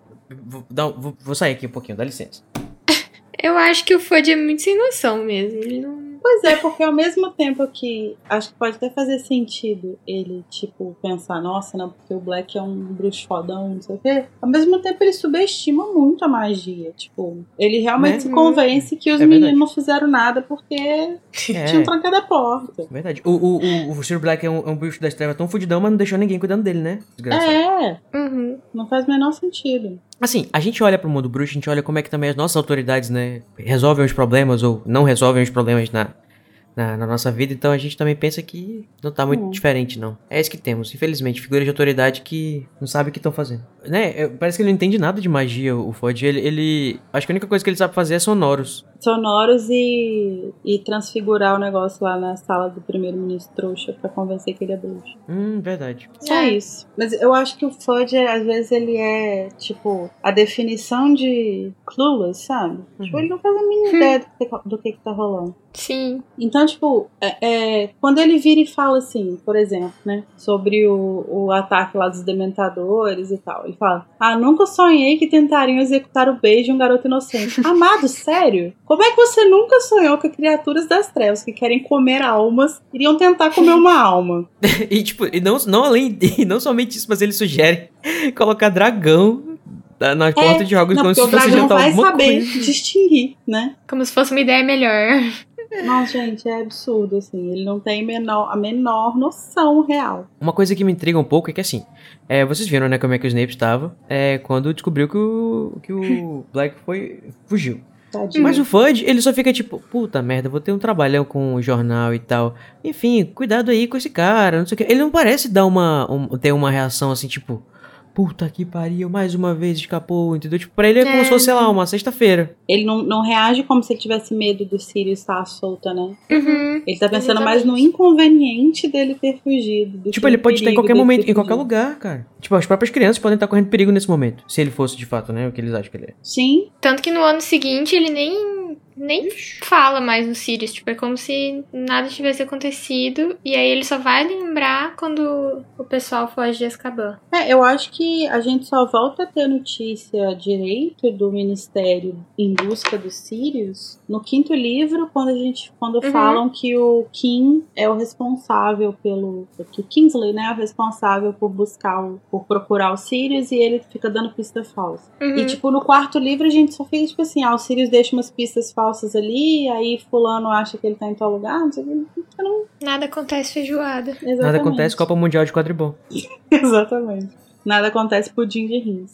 vou, vou- vou sair aqui um pouquinho, dá licença. (laughs) Eu acho que o Fudge é muito sem noção mesmo. Ele não. Pois é, porque ao mesmo tempo que acho que pode até fazer sentido ele, tipo, pensar, nossa, não, porque o Black é um bruxo fodão, não sei o quê. Ao mesmo tempo ele subestima muito a magia. Tipo, ele realmente se convence que os É meninos não fizeram nada porque tinham É, trancado a porta. verdade. O, o, o, o Black é um, é um busto das trevas tão fudidão, mas não deixou ninguém cuidando dele, né? Desgraçado. É, Uhum. não faz o menor sentido. Assim, a gente olha pro mundo bruxo, a gente olha como é que também as nossas autoridades, né, resolvem os problemas ou não resolvem os problemas na, na, na nossa vida, então a gente também pensa que não tá muito Hum. diferente, não. É isso que temos, infelizmente, figuras de autoridade que não sabem o que estão fazendo. Né, eu- parece que ele não entende nada de magia, o Fudge, ele, ele... Acho que a única coisa que ele sabe fazer é sonoros. Sonoros e, e transfigurar o negócio lá na sala do primeiro-ministro trouxa pra convencer que ele é bruxo. Hum, verdade. Só É. isso. Mas eu acho que o Fudge, às vezes, ele é, tipo, a definição de clueless, sabe? Tipo, ele não faz a mínima ideia do que, do que, que tá rolando. Sim. Então, tipo, é, é, quando ele vira e fala assim, por exemplo, né, sobre o, o ataque lá dos dementadores e tal, ele fala: Ah, nunca sonhei que tentariam executar o beijo de um garoto inocente. (laughs) Amado, sério? Como é que você nunca sonhou que criaturas das trevas que querem comer almas iriam tentar comer uma (laughs) alma? e tipo, e não, não além e não somente isso, mas ele sugere (laughs) colocar dragão na- nas portas de jogos não, como se o fosse dragão jantar vai saber coisa. distinguir, né? Como se fosse uma ideia melhor. Nossa, gente, é absurdo, assim. Ele não tem menor, a menor noção real. Uma coisa que me intriga um pouco é que assim, é, vocês viram, né, como é que o Snape estava é, quando descobriu que o, que o Black foi fugiu. Tadinho. Mas o Fudge, ele só fica tipo, puta merda, vou ter um trabalhão com o jornal e tal. Enfim, cuidado aí com esse cara, não sei o que. Ele não parece dar uma, um- ter uma reação assim, tipo, puta que pariu, mais uma vez escapou, entendeu? Tipo, pra ele é como É. se fosse, sei lá, uma sexta-feira. Ele não, não reage como se ele tivesse medo do Sirius estar solta, né? Uhum. Ele tá pensando mais no Exatamente. inconveniente dele ter fugido. do Tipo, que ele pode estar em qualquer momento, em qualquer lugar, cara. Tipo, as próprias crianças podem estar correndo perigo nesse momento. Se ele fosse de fato, né? O que eles acham que ele é. Sim, Tanto que no ano seguinte ele nem, nem fala mais no Sirius. Tipo, é como se nada tivesse acontecido. E aí ele só vai lembrar quando o pessoal foge de Azkaban. É, eu acho que a gente só volta a ter notícia direito do Ministério em busca dos Sirius no quinto livro, quando a gente quando Uhum. falam que o Kim é o responsável pelo que o Kingsley, né, é o responsável por buscar o, por procurar os Sirius e ele fica dando pista falsa. Uhum. E tipo, no quarto livro a gente só fica tipo assim, ah, o Sirius deixa umas pistas falsas ali, aí fulano acha que ele tá em tal lugar, não sei o que. Não- Nada acontece feijoada. Exatamente. Nada acontece Copa Mundial de Quadribol. (laughs) Exatamente. Nada acontece pudim de rins.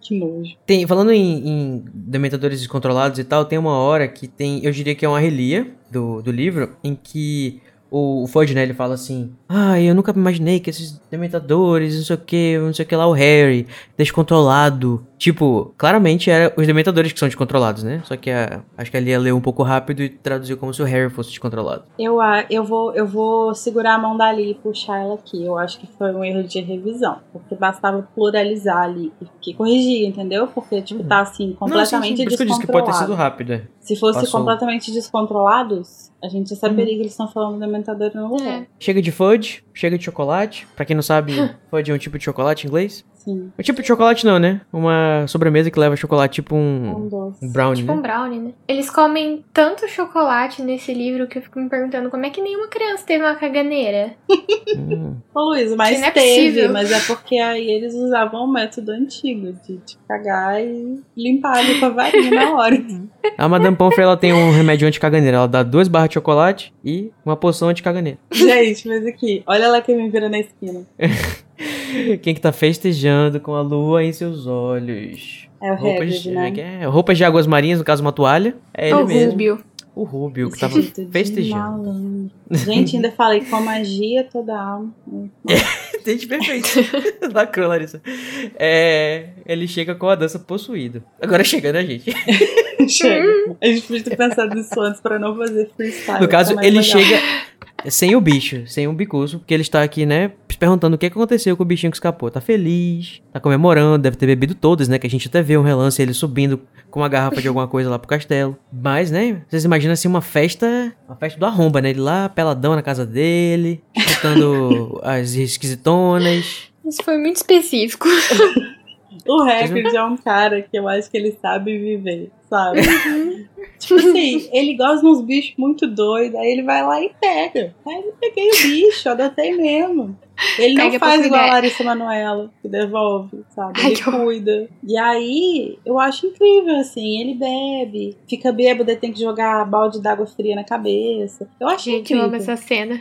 que nojo. Tem, falando em, em dementadores descontrolados e tal, tem uma hora que tem, eu diria que é uma relia do, do livro, em que o, o Fudge, né, ele fala assim, ah, eu nunca imaginei que esses dementadores, não sei o que, não sei o que lá, o Harry, descontrolado. Tipo, claramente era os dementadores que são descontrolados, né? Só que a, acho que a Lia leu um pouco rápido e traduziu como se o Harry fosse descontrolado. Eu, a- eu, vou, eu vou segurar a mão da Lili e puxar ela aqui. Eu acho que foi um erro de revisão. Porque bastava pluralizar ali e corrigir, entendeu? Porque, tipo, tá assim, Não, sim, completamente sim, por isso que eu disse que pode ter sido descontrolado. rápido, é. Se fosse Passou. completamente descontrolados, a gente já saberia Uhum. que eles estão falando do dementador e não é. É. Chega de Fudge, chega de chocolate. Pra quem não sabe, (laughs) Fudge é um tipo de chocolate em inglês. Sim, Um tipo de chocolate não, né? Uma sobremesa que leva chocolate, tipo é um, um doce. um brownie, Tipo um né? brownie, né? Eles comem tanto chocolate nesse livro que eu fico me perguntando como é que nenhuma criança teve uma caganeira. Hum. Ô Luiz, mas é teve, possível. mas é porque aí eles usavam o método antigo de, de cagar e limpar ali com a varinha na hora. (laughs) A Madame Pomfrey, ela tem um remédio anti-caganeira. Ela dá duas barras de chocolate e uma poção anti-caganeira. Gente, mas aqui, olha lá quem me vira na esquina. (laughs) (laughs) Quem que tá festejando com a lua em seus olhos? É o Roupas, Hagrid, de- né? é é? Roupas de águas marinhas, no caso uma toalha. É ele o mesmo. Rubio. O Rubio, que tava festejando. (laughs) Gente, ainda falei com magia toda a alma. (laughs) Gente, perfeito. Lacrou, Larissa. É, ele chega com a dança possuída. Agora chega, né, gente? Chega. A gente podia ter pensado nisso antes pra não fazer freestyle. No caso, ele legal. chega sem o bicho, sem o bicuço, porque ele está aqui, né, se perguntando o que aconteceu com o bichinho que escapou. Tá feliz, tá comemorando, deve ter bebido todas, né, que a gente até vê um relance ele subindo com uma garrafa de alguma coisa lá pro castelo. Mas, né, vocês imaginam assim uma festa, uma festa do arromba, né, ele lá peladão na casa dele, escutando (laughs) as esquisitonas. Isso foi muito específico. (laughs) (laughs) O Hagrid é um cara que eu acho que ele sabe viver, sabe? tipo assim, ele gosta de uns bichos muito doidos, aí ele vai lá e pega. Aí eu peguei o bicho, adotei mesmo. Ele não Pega pra faz igual a. Larissa Manoela, que devolve, sabe? Ai, Ele horror. cuida. E aí, eu acho incrível, assim, ele bebe, fica bêbado, ele tem que jogar balde d'água fria na cabeça. Eu acho Gente, eu incrível. amo essa cena.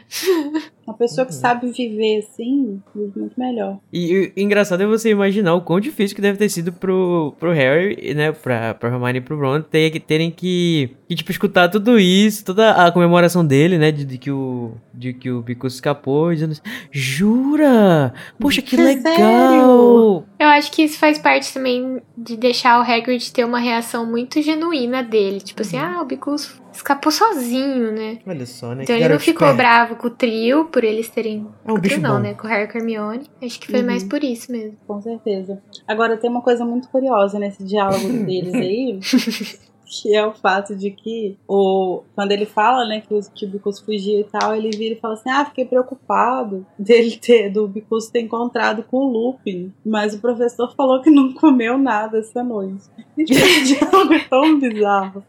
Uma pessoa que Uhum. sabe viver assim, vive muito melhor. E, o engraçado é você imaginar o quão difícil que deve ter sido pro, pro Harry, né, pra, pra Hermione e pro Ron ter, que- terem que, que, tipo, escutar tudo isso, toda a comemoração dele, né, de, de que o de que o Bicus escapou, dizendo assim, jura? Poxa, que É legal! Eu acho que isso faz parte também de deixar o Hagrid ter uma reação muito genuína dele. Tipo assim, ah, o Bicus escapou sozinho, né? Olha só, né, Então que ele não ficou esperto. bravo com o trio por eles terem. É um bicho trio não, bom. né? Com o Harry e Hermione. Acho que foi Uhum. mais por isso mesmo. Com certeza. Agora tem uma coisa muito curiosa nesse diálogo (laughs) deles aí. Que é o fato de que o, quando ele fala, né, que os que o Bicus fugiu e tal, ele vira e fala assim: "Ah, fiquei preocupado (laughs) dele ter do Bicus ter encontrado com o Lupin, mas o professor falou que não comeu nada essa noite". (laughs) E tipo, diálogo é tão bizarro.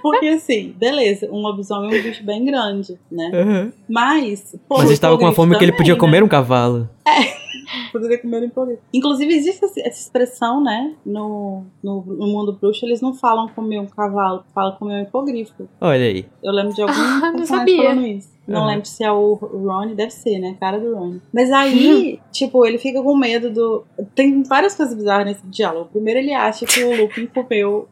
Porque assim, beleza, um lobisomem é um bicho bem grande, né? Uhum. Mas, pô, Mas ele estava com uma fome que ele também, podia né? comer um cavalo. Poderia comer um pouquinho. Inclusive, existe essa expressão, né? No, no, no mundo bruxo, eles não falam comer um cavalo, falam comer um hipogrifo. Olha aí. Eu lembro de algum Ah, (laughs) não personagem sabia. falando isso. Não Uhum. lembro se é o Ron, deve ser, né? Cara do Ron. Mas (laughs) aí, tipo, ele fica com medo do. Tem várias coisas bizarras nesse diálogo. Primeiro, ele acha que o Lupin comeu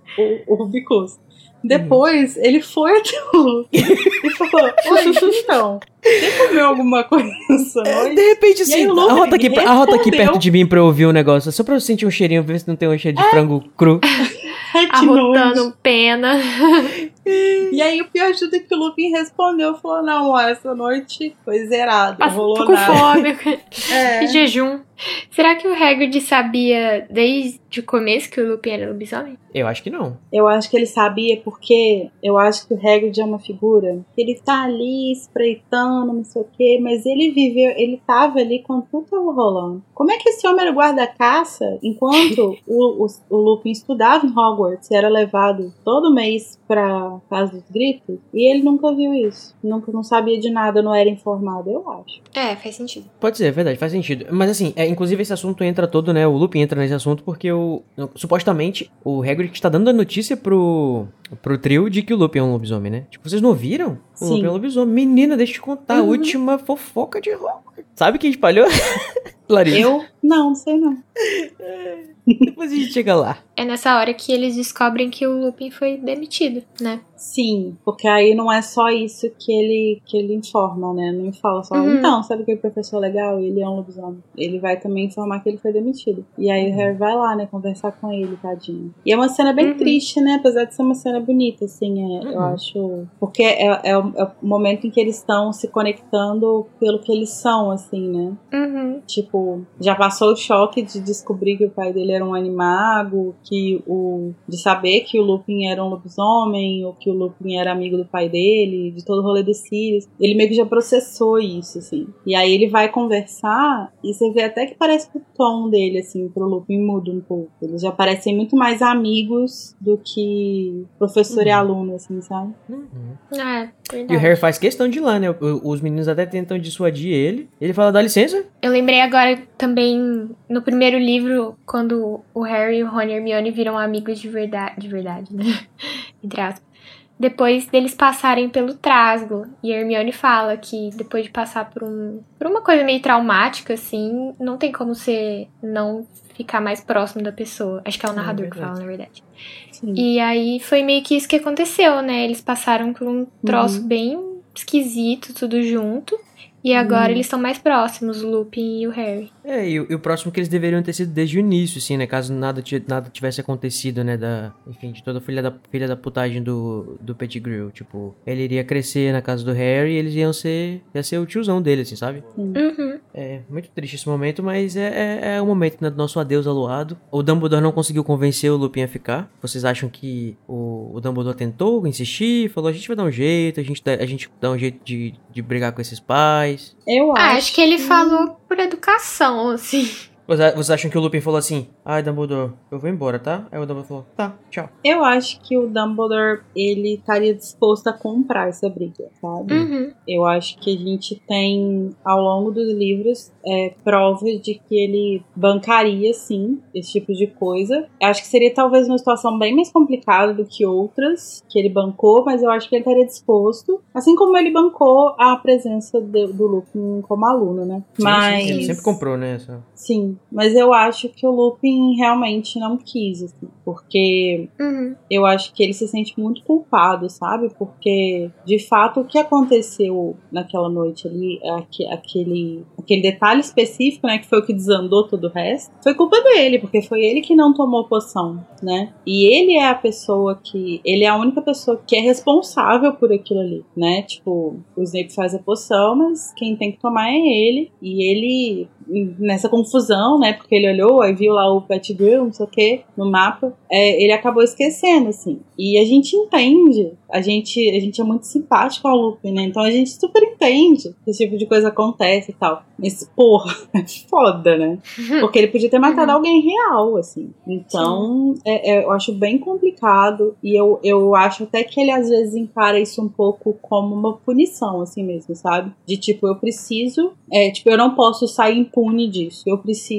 o, o Bicus. Depois, ele foi até o Lupin e falou: (laughs) Oi, então, você comeu alguma coisa essa noite? De repente, aí assim, Lupin arrota aqui, arrota aqui perto de mim pra eu ouvir um negócio. Só pra eu sentir um cheirinho, ver se não tem um cheiro de frango cru. (laughs) Arrotando pena. (laughs) E aí o pior de tudo é que o Lupin respondeu, falou, não, ó, essa noite foi zerado, Mas rolou tô com nada. fome. (laughs) É. E jejum. Será que o Hagrid sabia desde o começo que o Lupin era lobisomem? Eu acho que não. Eu acho que ele sabia porque eu acho que o Hagrid é uma figura que ele tá ali espreitando, não sei o quê, mas ele viveu, ele tava ali quando tudo tava rolando. Como é que esse homem era guarda-caça enquanto (laughs) o, o, o Lupin estudava em Hogwarts e era levado todo mês pra Casa dos Gritos e ele nunca viu isso. Nunca não sabia de nada, não era informado, eu acho. É, faz sentido. Pode ser, é verdade, faz sentido. Mas assim, é, inclusive esse assunto entra todo, né? O Lupin entra nesse assunto porque o, supostamente o Hagrid está dando a notícia pro, pro trio de que o Lupin é um lobisomem, né? Tipo, vocês não ouviram? O Sim. Lupin é um lobisomem. Menina, deixa eu te contar a Uhum. última fofoca de Hogwarts. Sabe quem espalhou? (laughs) Larissa. Eu? Não, não sei não. (laughs) Depois a gente chega lá. É nessa hora que eles descobrem que o Lupin foi demitido, né? Sim, porque aí não é só isso que ele, que ele informa, né? Não fala só, Uhum. então, sabe aquele professor legal? Ele é um lobisomem. Ele vai também informar que ele foi demitido. E aí o Harry vai lá, né, conversar com ele, tadinho. E é uma cena bem Uhum. triste, né? Apesar de ser uma cena bonita, assim, é, eu Uhum. acho. Porque é, é, o, é o momento em que eles estão se conectando pelo que eles são, assim, né? Uhum. Tipo, já passou o choque de descobrir que o pai dele era um animago, que o de saber que o Lupin era um lobisomem, ou que o Lupin era amigo do pai dele, de todo o rolê dos Sirius. Ele meio que já processou isso, assim. E aí ele vai conversar e você vê até que parece que o tom dele, assim, pro Lupin muda um pouco. Eles já parecem muito mais amigos do que professor e Uhum. aluno, assim, sabe? Ah, E o. Harry faz questão de ir lá, né? Os meninos até tentam dissuadir ele. Ele fala, dá licença. Eu lembrei agora também no primeiro livro, quando o Harry, o Ron e a Hermione viram amigos de verdade, de verdade, né? (laughs) Entre aspas. Depois deles passarem pelo trasgo. E a Hermione fala que depois de passar por, um, por uma coisa meio traumática, assim, não tem como você não ficar mais próximo da pessoa. Acho que é o É narrador que verdade. fala, na verdade. Sim. E aí foi meio que isso que aconteceu, né? Eles passaram por um troço bem esquisito, tudo junto. E agora Uhum. eles estão mais próximos, o Lupin e o Harry. É, e, o- e o próximo que eles deveriam ter sido desde o início, assim, né? Caso nada, nada tivesse acontecido, né? Da, enfim, de toda a filha da, filha da putagem do, do Pettigrew. Tipo, ele iria crescer na casa do Harry e eles iam ser, ia ser o tiozão dele, assim, sabe? Uhum. É muito triste esse momento, mas é, é, é o momento né, do nosso adeus aluado. O Dumbledore não conseguiu convencer o Lupin a ficar. Vocês acham que o, o Dumbledore tentou insistir? Falou, a gente vai dar um jeito, a gente dá, a gente dá um jeito de, de brigar com esses pais. Eu Ah, acho. acho que ele falou por educação, assim. Vocês vocês acham que o Lupin falou assim, ai Dumbledore, eu vou embora, tá? Aí o Dumbledore falou, tá, tchau. Eu acho que o Dumbledore, ele estaria disposto a comprar essa briga, sabe? Uhum. Eu acho que a gente tem, ao longo dos livros, é, provas de que ele bancaria, sim, esse tipo de coisa. Eu acho que seria talvez uma situação bem mais complicada do que outras que ele bancou, mas eu acho que ele estaria disposto, assim como ele bancou a presença do, do Lupin como aluno, né? Sim, mas... sim, ele sempre comprou, né? Essa... Sim, mas eu acho que o Lupin realmente não quis, assim, porque Uhum. eu acho que ele se sente muito culpado, sabe? Porque, de fato, o que aconteceu naquela noite ali, aque- aquele, aquele detalhe específico, né, que foi o que desandou todo o resto, foi culpa dele, porque foi ele que não tomou poção, né? E ele é a pessoa que. Ele é a única pessoa que é responsável por aquilo ali, né? Tipo, o Snape faz a poção, mas quem tem que tomar é ele. E ele nessa confusão, né? Porque ele olhou, aí viu lá o Pet Grill, não sei o que, no mapa, é, ele acabou esquecendo, assim. E a gente entende, a gente, a gente é muito simpático ao Lupin, né? Então a gente super entende que esse tipo de coisa acontece e tal. Mas, porra, (laughs) é foda, né? Porque ele podia ter matado uhum. alguém real, assim. Então, é, é, eu acho bem complicado e eu, eu acho até que ele às vezes encara isso um pouco como uma punição, assim mesmo, sabe? De tipo, eu preciso, é, tipo, eu não posso sair impune disso. Eu preciso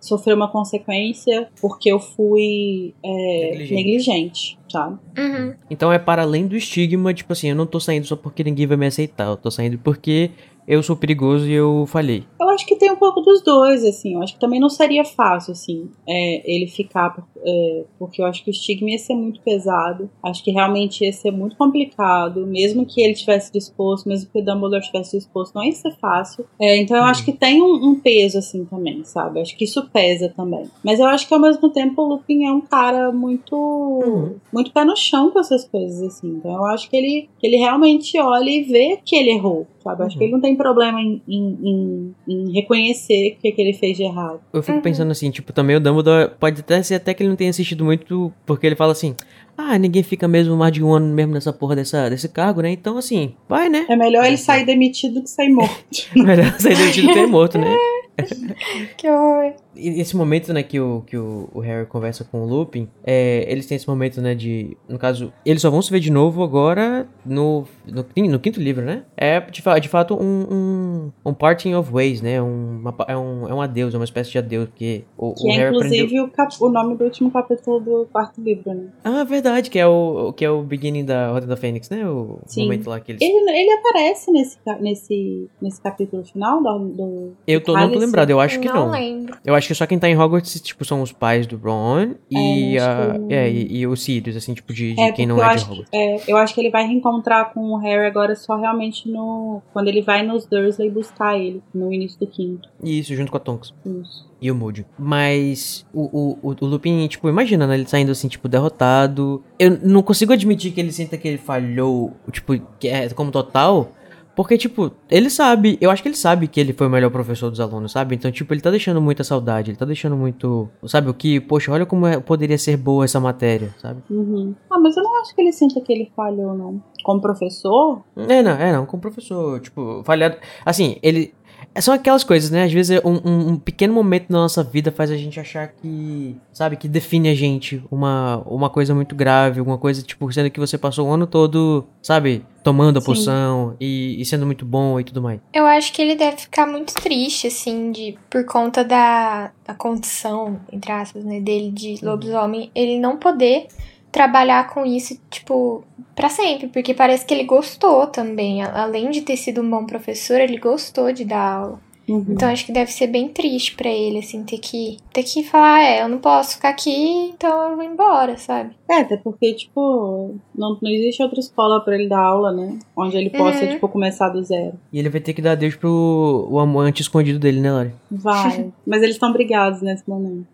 sofrer uma consequência porque eu fui é, negligente. negligente sabe? Uhum. Então é para além do estigma, tipo assim, eu não tô saindo só porque ninguém vai me aceitar, eu tô saindo porque eu sou perigoso e eu falhei. Eu acho que tem um pouco dos dois, assim. Eu acho que também não seria fácil, assim, é, ele ficar, é, porque eu acho que o estigma ia ser muito pesado. Acho que realmente ia ser muito complicado, mesmo que ele tivesse disposto, mesmo que o Dumbledore tivesse disposto, não ia ser fácil. É, então eu acho que tem um, um, peso, assim, também, sabe? Acho que isso pesa também. Mas eu acho que ao mesmo tempo o Lupin é um cara muito, uhum. muito pé no chão com essas coisas, assim. Então eu acho que ele, que ele realmente olha e vê que ele errou sabe? Acho uhum. que ele não tem problema em, em, em, em reconhecer o que, que ele fez de errado. Eu fico uhum. pensando assim, tipo, também o Dumbledore pode até ser até que ele não tenha assistido muito, porque ele fala assim, ah, ninguém fica mesmo mais de um ano mesmo nessa porra dessa, desse cargo, né? Então, assim, vai, né? É melhor ele sair demitido do que sair morto. (laughs) melhor sair demitido do que sair morto, né? (laughs) que horror. Esse momento, né, que o, que o, o Harry conversa com o Lupin, é, eles têm esse momento, né, de... No caso, eles só vão se ver de novo agora no, no, no quinto livro, né? É, de, de fato, um, um, um parting of ways, né? Um, uma, é, um, é um adeus, é uma espécie de adeus, porque o, que o é, Harry inclusive, aprendeu... o, cap, o nome do último capítulo do quarto livro, né? Ah, verdade, que é o, que é o beginning da Roda da Fênix, né? O Sim. momento lá que eles... Ele, ele aparece nesse, nesse, nesse capítulo final do... do eu tô, não tô lembrado, eu acho que não. Não lembro. Eu acho que só quem tá em Hogwarts tipo, são os pais do Ron e, é, a, que... é, e, e, o Sirius, assim, tipo, de, de é, quem não é de Hogwarts. é, eu acho que ele vai reencontrar com o Harry agora só realmente no. Quando ele vai nos Dursley buscar ele, no início do quinto. Isso, junto com a Tonks. Isso. E o Moody. Mas o, o, o Lupin, tipo, imagina, né? Ele saindo assim, tipo, derrotado. Eu não consigo admitir que ele sinta que ele falhou, tipo, que é como total. Porque, tipo, ele sabe, eu acho que ele sabe que ele foi o melhor professor dos alunos, sabe? Então, tipo, ele tá deixando muita saudade, ele tá deixando muito. Sabe o que? Poxa, olha como é, poderia ser boa essa matéria, sabe? Uhum. Ah, mas eu não acho que ele sinta que ele falhou, não. Como professor? É, não, é, não, como professor. Tipo, falhado. Assim, ele. É só aquelas coisas, né? Às vezes um, um, um, pequeno momento da nossa vida faz a gente achar que, sabe, que define a gente uma, uma coisa muito grave, alguma coisa, tipo, sendo que você passou o ano todo, sabe, tomando a poção e, e, sendo muito bom e tudo mais. Eu acho que ele deve ficar muito triste, assim, de por conta da, da condição, entre aspas, né, dele de uhum. lobisomem, ele não poder trabalhar com isso, tipo, para sempre, porque parece que ele gostou também. Além de ter sido um bom professor, ele gostou de dar aula. Uhum. Então acho que deve ser bem triste para ele, assim, ter que, ter que falar, é, eu não posso ficar aqui, então eu vou embora, sabe? É, até porque, tipo, não, não existe outra escola para ele dar aula, né? Onde ele possa, uhum. tipo, começar do zero. E ele vai ter que dar adeus pro o amante escondido dele, né, Lari? Vai. (laughs) Mas eles estão brigados nesse momento.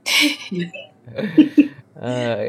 (laughs)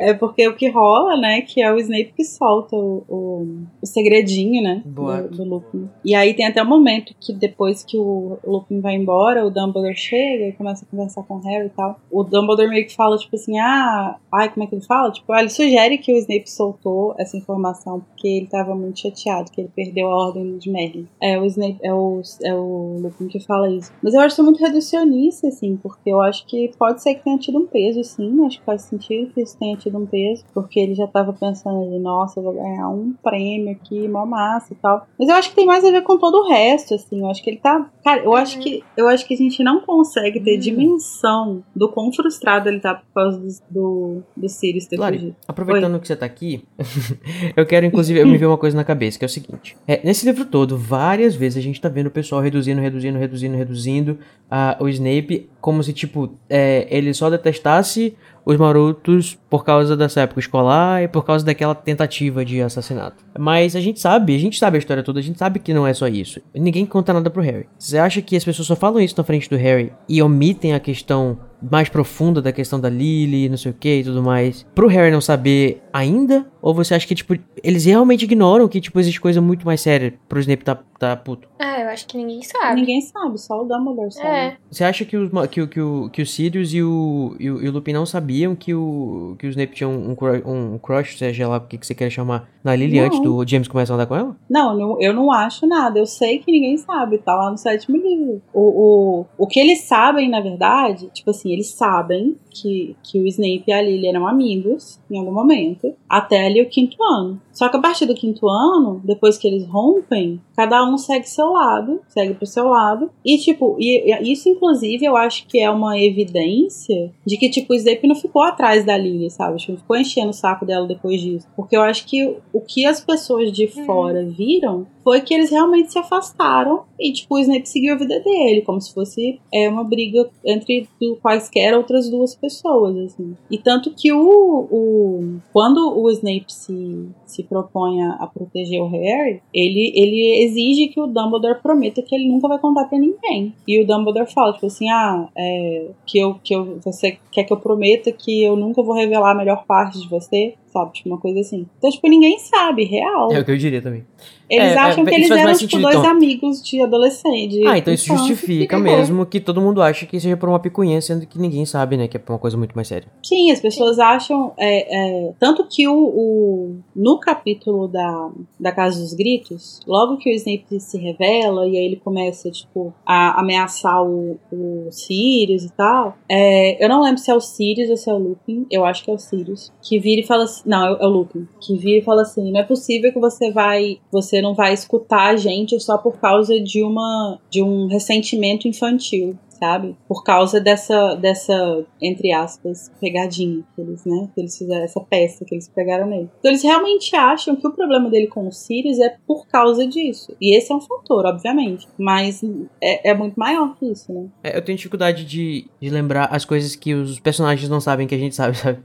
É porque o que rola, né, que é o Snape que solta o, o, o segredinho, né, do, do, Lupin. E aí tem até um momento que depois que o Lupin vai embora, o Dumbledore chega e começa a conversar com o Harry e tal. O Dumbledore meio que fala, tipo assim, ah, ai, como é que ele fala? Tipo, ah, ele sugere que o Snape soltou essa informação porque ele tava muito chateado, que ele perdeu a ordem de Merlin. É o Snape, é o, é o Lupin que fala isso. Mas eu acho isso muito reducionista, assim, porque eu acho que pode ser que tenha tido um peso, sim, acho que faz sentido tenha tido um peso, porque ele já tava pensando ali, nossa, eu vou ganhar um prêmio aqui, mó massa e tal. Mas eu acho que tem mais a ver com todo o resto, assim. Eu acho que ele tá. Cara, eu acho que eu acho que a gente não consegue ter hum. dimensão do quão frustrado ele tá por causa do, do, do Sirius ter Lari, fugido. Aproveitando Oi. que você tá aqui, (laughs) eu quero, inclusive, me ver uma coisa na cabeça, que é o seguinte. É, nesse livro todo, várias vezes a gente tá vendo o pessoal reduzindo, reduzindo, reduzindo, reduzindo uh, o Snape como se, tipo, é, ele só detestasse os marotos por causa dessa época escolar e por causa daquela tentativa de assassinato. Mas a gente sabe, a gente sabe a história toda, a gente sabe que não é só isso. Ninguém conta nada pro Harry. Você acha que as pessoas só falam isso na frente do Harry e omitem a questão mais profunda da questão da Lily, não sei o que e tudo mais, pro Harry não saber ainda? Ou você acha que, tipo, eles realmente ignoram que, tipo, existe coisa muito mais séria pro Snape tá, tá puto? Ah, eu acho que ninguém sabe. Ninguém sabe, só o Dumbledore sabe. É. Você acha que, os, que, o- que, o, que o Sirius e o, e o, e o Lupin não sabiam que o, que o Snape tinha um, um, um crush, seja lá o que, que você quer chamar, na Lily Não. antes do James começar a andar com ela? Não, não- eu não acho nada. Eu sei que ninguém sabe. Tá lá no sétimo livro. O, o, o que eles sabem, na verdade, tipo assim, eles sabem que, que o Snape e a Lily eram amigos em algum momento, até ali o quinto ano. Só que a partir do quinto ano, depois que eles rompem, cada um segue seu lado, segue pro seu lado. E, tipo, e, isso, inclusive, eu acho que é uma evidência de que, tipo, o Snape não ficou atrás da Lily, sabe? Tipo, ficou enchendo o saco dela depois disso. Porque eu acho que o que as pessoas de fora viram foi que eles realmente se afastaram e, tipo, o Snape seguiu a vida dele, como se fosse é, uma briga entre quaisquer outras duas pessoas, assim. E tanto que o, o quando o Snape se, se propõe a, proteger o Harry, ele, ele exige que o Dumbledore prometa que ele nunca vai contar pra ninguém. E o Dumbledore fala, tipo assim, ah, é, que eu, que eu, você quer que eu prometa que eu nunca vou revelar a melhor parte de você? Sabe, tipo, uma coisa assim. Então, tipo, ninguém sabe, real. É o que eu diria também. Eles É, acham é, que eles eram, tipo, dois então. amigos de adolescente. Ah, então isso justifica É. mesmo que todo mundo acha que seja por uma picuinha, sendo que ninguém sabe, né? Que é uma coisa muito mais séria. Sim, as pessoas acham. é, é, tanto que o, o- no capítulo da, da Casa dos Gritos, logo que o Snape se revela e aí ele começa, tipo, a ameaçar o, o Sirius e tal. é, eu não lembro se é o Sirius ou se é o Lupin. Eu acho que é o Sirius. Que vira e fala assim. Não, é, é o Lupin. Que vira e fala assim: não é possível que você vai. Você não vai escutar a gente só por causa de uma. de um ressentimento infantil sabe? Por causa dessa, dessa, entre aspas, pegadinha que eles, né? Que eles fizeram, essa peça que eles pegaram nele. Então eles realmente acham que o problema dele com o Sirius é por causa disso. E esse é um fator, obviamente. Mas é, é muito maior que isso, né? É, eu tenho dificuldade de, de lembrar as coisas que os personagens não sabem que a gente sabe, sabe?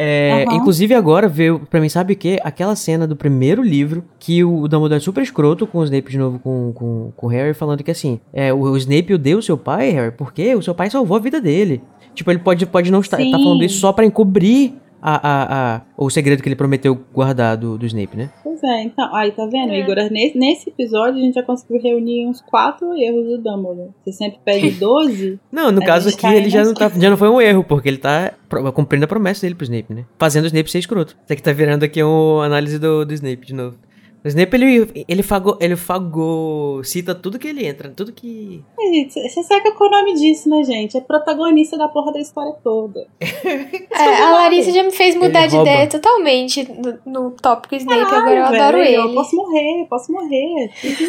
É, Aham. Inclusive agora veio pra mim, sabe o que? Aquela cena do primeiro livro que o Dumbledore é super escroto com o Snape de novo com, com, com o Harry, falando que assim, é, o, o Snape odeia o seu pai, Harry, porque o seu pai salvou a vida dele. Tipo, ele pode, pode não estar tá falando isso só pra encobrir a, a, a, o segredo que ele prometeu guardar do, do Snape, né? Pois é, então, aí tá vendo, É. Igor? Nesse, nesse episódio a gente já conseguiu reunir uns quatro erros do Dumbledore. Você sempre pede (laughs) 12, Não, no caso aqui tá ele já não, tá, já não foi um erro, porque ele tá cumprindo a promessa dele pro Snape, né? Fazendo o Snape ser escroto. Isso aqui tá virando aqui uma análise do, do Snape de novo. O Snape, ele, ele, fagou, ele fagou, cita tudo que ele entra, tudo que... Gente, Você sabe que é o nome disso, né, gente? É protagonista da porra da história toda. (laughs) É, a Larissa já me fez mudar Ele de rouba. ideia totalmente no, no tópico Snape. Caralho, Agora eu velho, adoro Eu ele. posso morrer, posso morrer. Fiz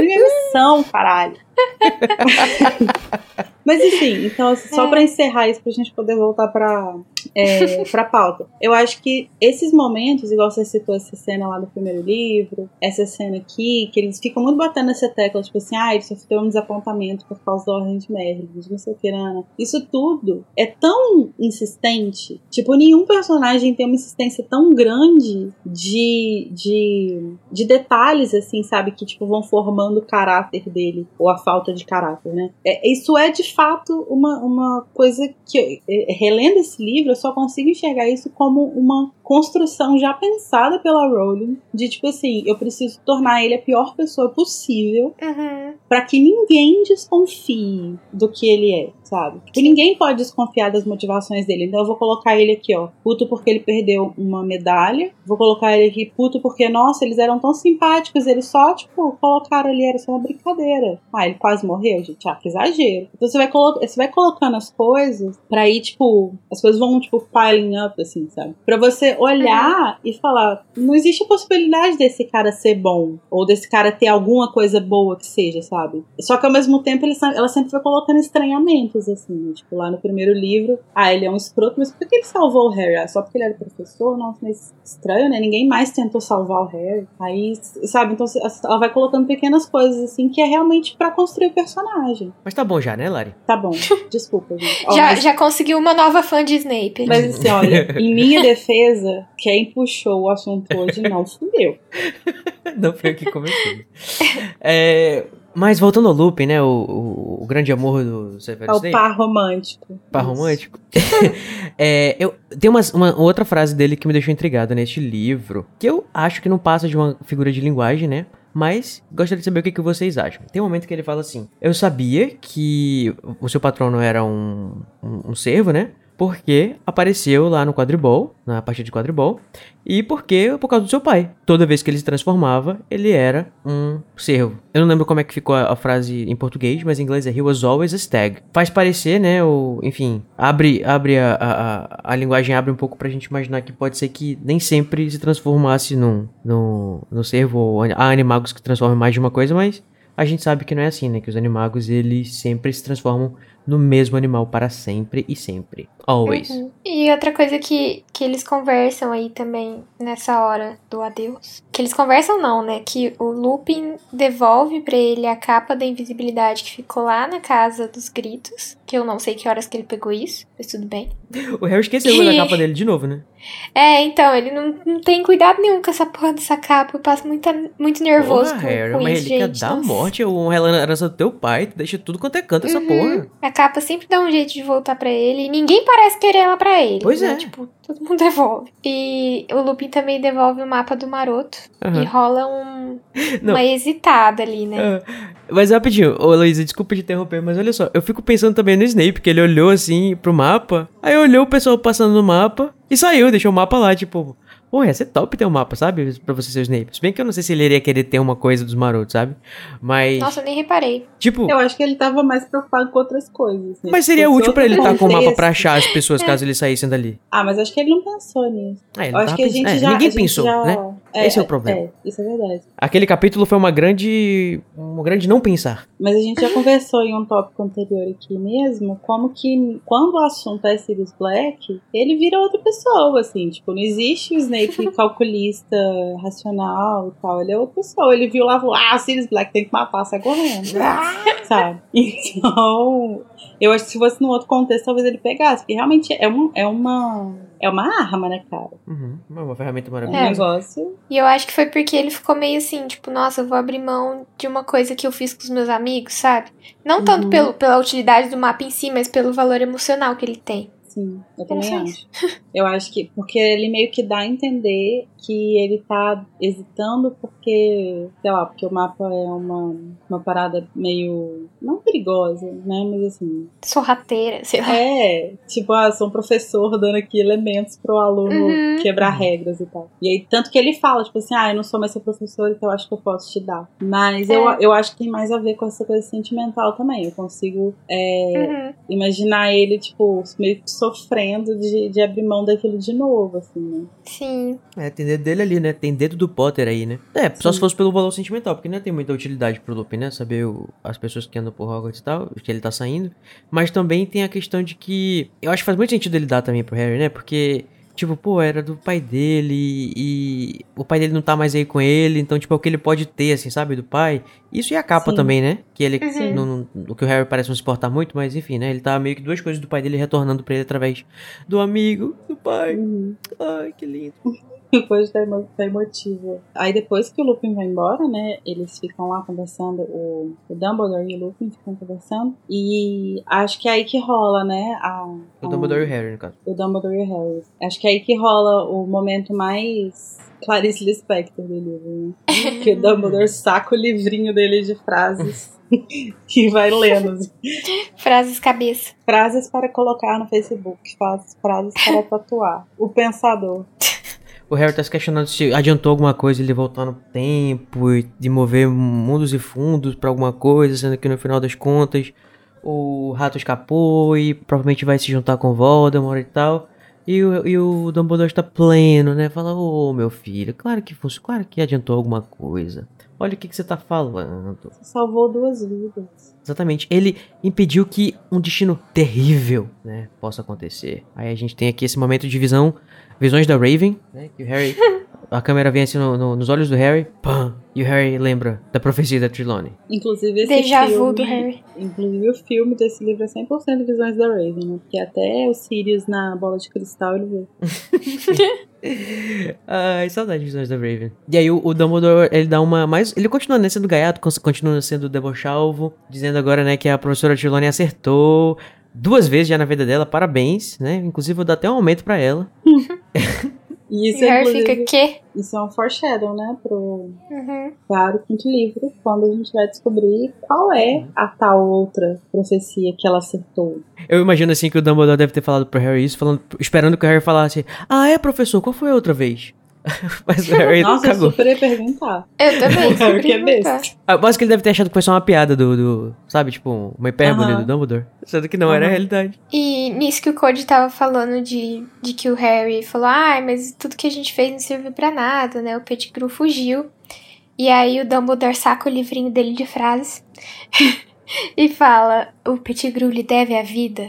minha missão, caralho. (laughs) Mas enfim, então assim, só pra encerrar isso, pra gente poder voltar pra, é, pra pauta. Eu acho que esses momentos, igual você citou essa cena lá do primeiro livro, essa cena aqui, que eles ficam muito batendo nessa tecla, tipo assim, ah, ele sofreu um desapontamento por causa da ordem de Merlin, não sei o que, Ana. Isso tudo é tão insistente, tipo, nenhum personagem tem uma insistência tão grande de, de, de detalhes, assim, sabe, que, tipo, vão formando o caráter dele, ou a falta de caráter, né? É, isso é, de fato, uma, uma coisa que, é, relendo esse livro, eu só consigo enxergar isso como uma construção já pensada pela Rowling, de, tipo assim, eu preciso tornar ele a pior pessoa possível Uhum. Pra que ninguém desconfie do que ele é, sabe? Que ninguém pode desconfiar das motivações dele. Então eu vou colocar ele aqui, ó, puto porque ele perdeu uma medalha. Vou colocar ele aqui puto porque, nossa, eles eram tão simpáticos, eles só, tipo, colocaram ali, era só uma brincadeira. Ah, ele quase morreu, gente. Ah, que exagero. Então você vai, colo você vai colocando as coisas pra ir, tipo, as coisas vão, tipo, piling up, assim, sabe? Pra você olhar e falar, não existe a possibilidade desse cara ser bom, ou desse cara ter alguma coisa boa que seja, sabe? Só que ao mesmo tempo ele, ela sempre vai colocando estranhamentos, assim, né? tipo, lá no primeiro livro, ah, ele é um escroto, mas por que ele salvou o Harry? Ah, só porque ele era professor? Nossa, mas estranho, né? Ninguém mais tentou salvar o Harry. Aí, sabe, então ela vai colocando pequenas coisas, assim, que é realmente pra construir o personagem. Mas tá bom já, né, Lari? Tá bom, desculpa, gente. Ó, já, mas, já conseguiu uma nova fã de Snape. mas assim, olha, em minha defesa, quem puxou o assunto hoje não fui eu. (laughs) Não foi eu que comecei. É, mas voltando ao Lupin, né? O, o, o grande amor do Severus É o Snape. par romântico. Par romântico. (laughs) é, eu, tem umas- uma, outra frase dele que me deixou intrigado neste livro, que eu acho que não passa de uma figura de linguagem, né? Mas gostaria de saber o que, que vocês acham. Tem um momento que ele fala assim: Eu sabia que o seu patrono era um, um, um servo, né? Porque apareceu lá no quadribol, na partida de quadribol, e porque por causa do seu pai. Toda vez que ele se transformava, ele era um servo. Eu não lembro como é que ficou a, a frase em português, mas em inglês é He was always a stag. Faz parecer, né? O, enfim, abre, abre a, a, a, linguagem abre um pouco pra gente imaginar que pode ser que nem sempre se transformasse num, num, num servo. Ou há animagos que transformam mais de uma coisa, mas a gente sabe que não é assim, né? Que os animagos eles sempre se transformam no mesmo animal para sempre e sempre. Always. Uhum. E outra coisa que, que eles conversam aí também nessa hora do adeus. Que eles conversam não, né? Que o Lupin devolve pra ele a capa da invisibilidade que ficou lá na casa dos gritos. Que eu não sei que horas que ele pegou isso, mas tudo bem. O Harry esqueceu da capa dele de novo, né? É, então, ele não, não tem cuidado nenhum com essa porra dessa capa. Eu passo muita, muito nervoso Porra, com, Harry, é com uma isso, relíquia gente. da Nossa. morte, uma herança do teu pai, tu deixa tudo quanto é canto essa Uhum. porra. A capa sempre dá um jeito de voltar pra ele. E ninguém parece querer ela pra ele. Pois né? é. Tipo, todo mundo (laughs) devolve. E o Lupin também devolve o mapa do Maroto. Aham. E rola um, (laughs) uma hesitada ali, né? Ah, Mas rapidinho, ô Luísa, desculpa te interromper, mas olha só, eu fico pensando também no Snape, que ele olhou assim pro mapa, aí olhou o pessoal passando no mapa e saiu, deixou o mapa lá, tipo, pô, ia ser top ter um mapa, sabe? Pra você ser o Snape. Se bem que eu não sei se ele iria querer ter uma coisa dos marotos, sabe? Mas, Nossa, eu nem reparei. tipo, Eu acho que ele tava mais preocupado com outras coisas. né? mas seria útil pra outro ele estar com o mapa pra achar as pessoas caso eles saíssem dali. Ah, mas acho que ele não pensou nisso. Ah, ele Eu acho que a gente é, já. Ninguém a gente pensou, já- né? Esse é o problema. É, isso é verdade. Aquele capítulo foi uma grande. um grande não pensar. Mas a gente já conversou em um tópico anterior aqui mesmo, como que quando o assunto é Sirius Black, ele vira outra pessoa, assim, tipo, não existe o Snape (laughs) calculista, racional e tal, ele é outra pessoa. Ele viu lá, falou, ah, Sirius Black tem que matar, sai correndo, sabe? Então, eu acho que se fosse num outro contexto, talvez ele pegasse, porque realmente é, um, é uma é uma arma, né, cara? Uhum, é uma ferramenta É um maravilhosa. negócio. E eu acho que foi porque ele ficou meio assim, tipo, nossa, eu vou abrir mão de uma coisa que eu fiz com os meus amigos, sabe? Não tanto Uhum. pelo, pela utilidade do mapa em si, mas pelo valor emocional que ele tem. Sim, eu também acho. Eu acho que. Porque ele meio que dá a entender que ele tá hesitando porque. Sei lá, porque o mapa é uma, uma parada meio. Não perigosa, né? Mas assim. Sorrateira, sei lá. É, tipo, ah, sou um professor dando aqui elementos pro aluno Uhum. quebrar regras e tal. E aí, tanto que ele fala, tipo assim, ah, eu não sou mais seu professor, então eu acho que eu posso te dar. Mas eu, É. eu acho que tem mais a ver com essa coisa sentimental também. Eu consigo é, Uhum. imaginar ele, tipo, meio que sofrendo de, de abrir mão daquilo de novo, assim, né? Sim. É, tem dedo dele ali, né? Tem dedo do Potter aí, né? É, só Sim. se fosse pelo valor sentimental, porque não tem muita utilidade pro Lupin, né? Saber o- as pessoas que andam por Hogwarts e tal, que ele tá saindo. Mas também tem a questão de que. Eu acho que faz muito sentido ele dar também pro Harry, né? Porque. Tipo, pô, era do pai dele e o pai dele não tá mais aí com ele, então, tipo, é o que ele pode ter, assim, sabe, do pai. Isso e a capa Sim. também, né? Que ele, Uhum. não, o que o Harry parece não se importar muito, mas enfim, né? Ele tá meio que duas coisas do pai dele retornando pra ele através do amigo, do pai. Uhum. Ai, que lindo. (laughs) Depois tá, emo- tá emotivo. Aí depois que o Lupin vai embora, né? Eles ficam lá conversando, o, o Dumbledore e o Lupin ficam conversando. E acho que é aí que rola, né? A, O Dumbledore e o Harry, no caso. o Dumbledore e o Harry. Acho que é aí que rola o momento mais Clarice Lispector do livro, né? (laughs) que o Dumbledore saca o livrinho dele de frases (laughs) e vai lendo. Frases cabeça. Frases para colocar no Facebook, frases para tatuar. O pensador. O Harry tá se questionando se adiantou alguma coisa ele voltar no tempo e de mover mundos e fundos pra alguma coisa, sendo que no final das contas o rato escapou e provavelmente vai se juntar com o Voldemort e tal. E o, e o Dumbledore está pleno, né? Fala, ô meu filho, claro que fosse, claro que adiantou alguma coisa. Olha o que, que você tá falando. Você salvou duas vidas. Exatamente. Ele impediu que um destino terrível, né, possa acontecer. Aí a gente tem aqui esse momento de visão, visões da Raven, né, que o Harry (laughs) a câmera vem assim no- no- nos olhos do Harry, pam, e o Harry lembra da profecia da Trelawney. Inclusive esse vu filme, do Harry. Inclusive o filme desse livro é 100% visões da Raven, né? Porque até o Sirius na bola de cristal ele vê. (laughs) Ai, saudade de visões da Raven. E aí o, o Dumbledore, ele dá uma mais... Ele continua né, sendo gaiato, continua sendo debochalvo, dizendo agora, né, que a professora Trelawney acertou duas vezes já na vida dela, parabéns, né? Inclusive eu vou dar até um aumento pra ela. (laughs) E isso, E é, fica, quê? isso é um foreshadow, né? Pro, Uhum. para o quinto livro, quando a gente vai descobrir qual é a tal outra profecia que ela acertou. Eu imagino assim que o Dumbledore deve ter falado pro Harry isso, falando, esperando que o Harry falasse: Ah, é, professor, qual foi a outra vez? (laughs) Mas o Harry Nossa, eu cagou. super ia perguntar. Eu também. O Harry que é perguntar. besta. Ah, Mas que ele deve ter achado que foi só uma piada do. do- sabe, tipo, uma hipérbole Aham. do Dumbledore. Sendo que não era a realidade. E nisso que o Cody tava falando de, de que o Harry falou, ai, mas tudo que a gente fez não serviu pra nada, né? O Pettigrew fugiu. E aí o Dumbledore saca o livrinho dele de frases (laughs) e fala, o Pettigrew lhe deve a vida.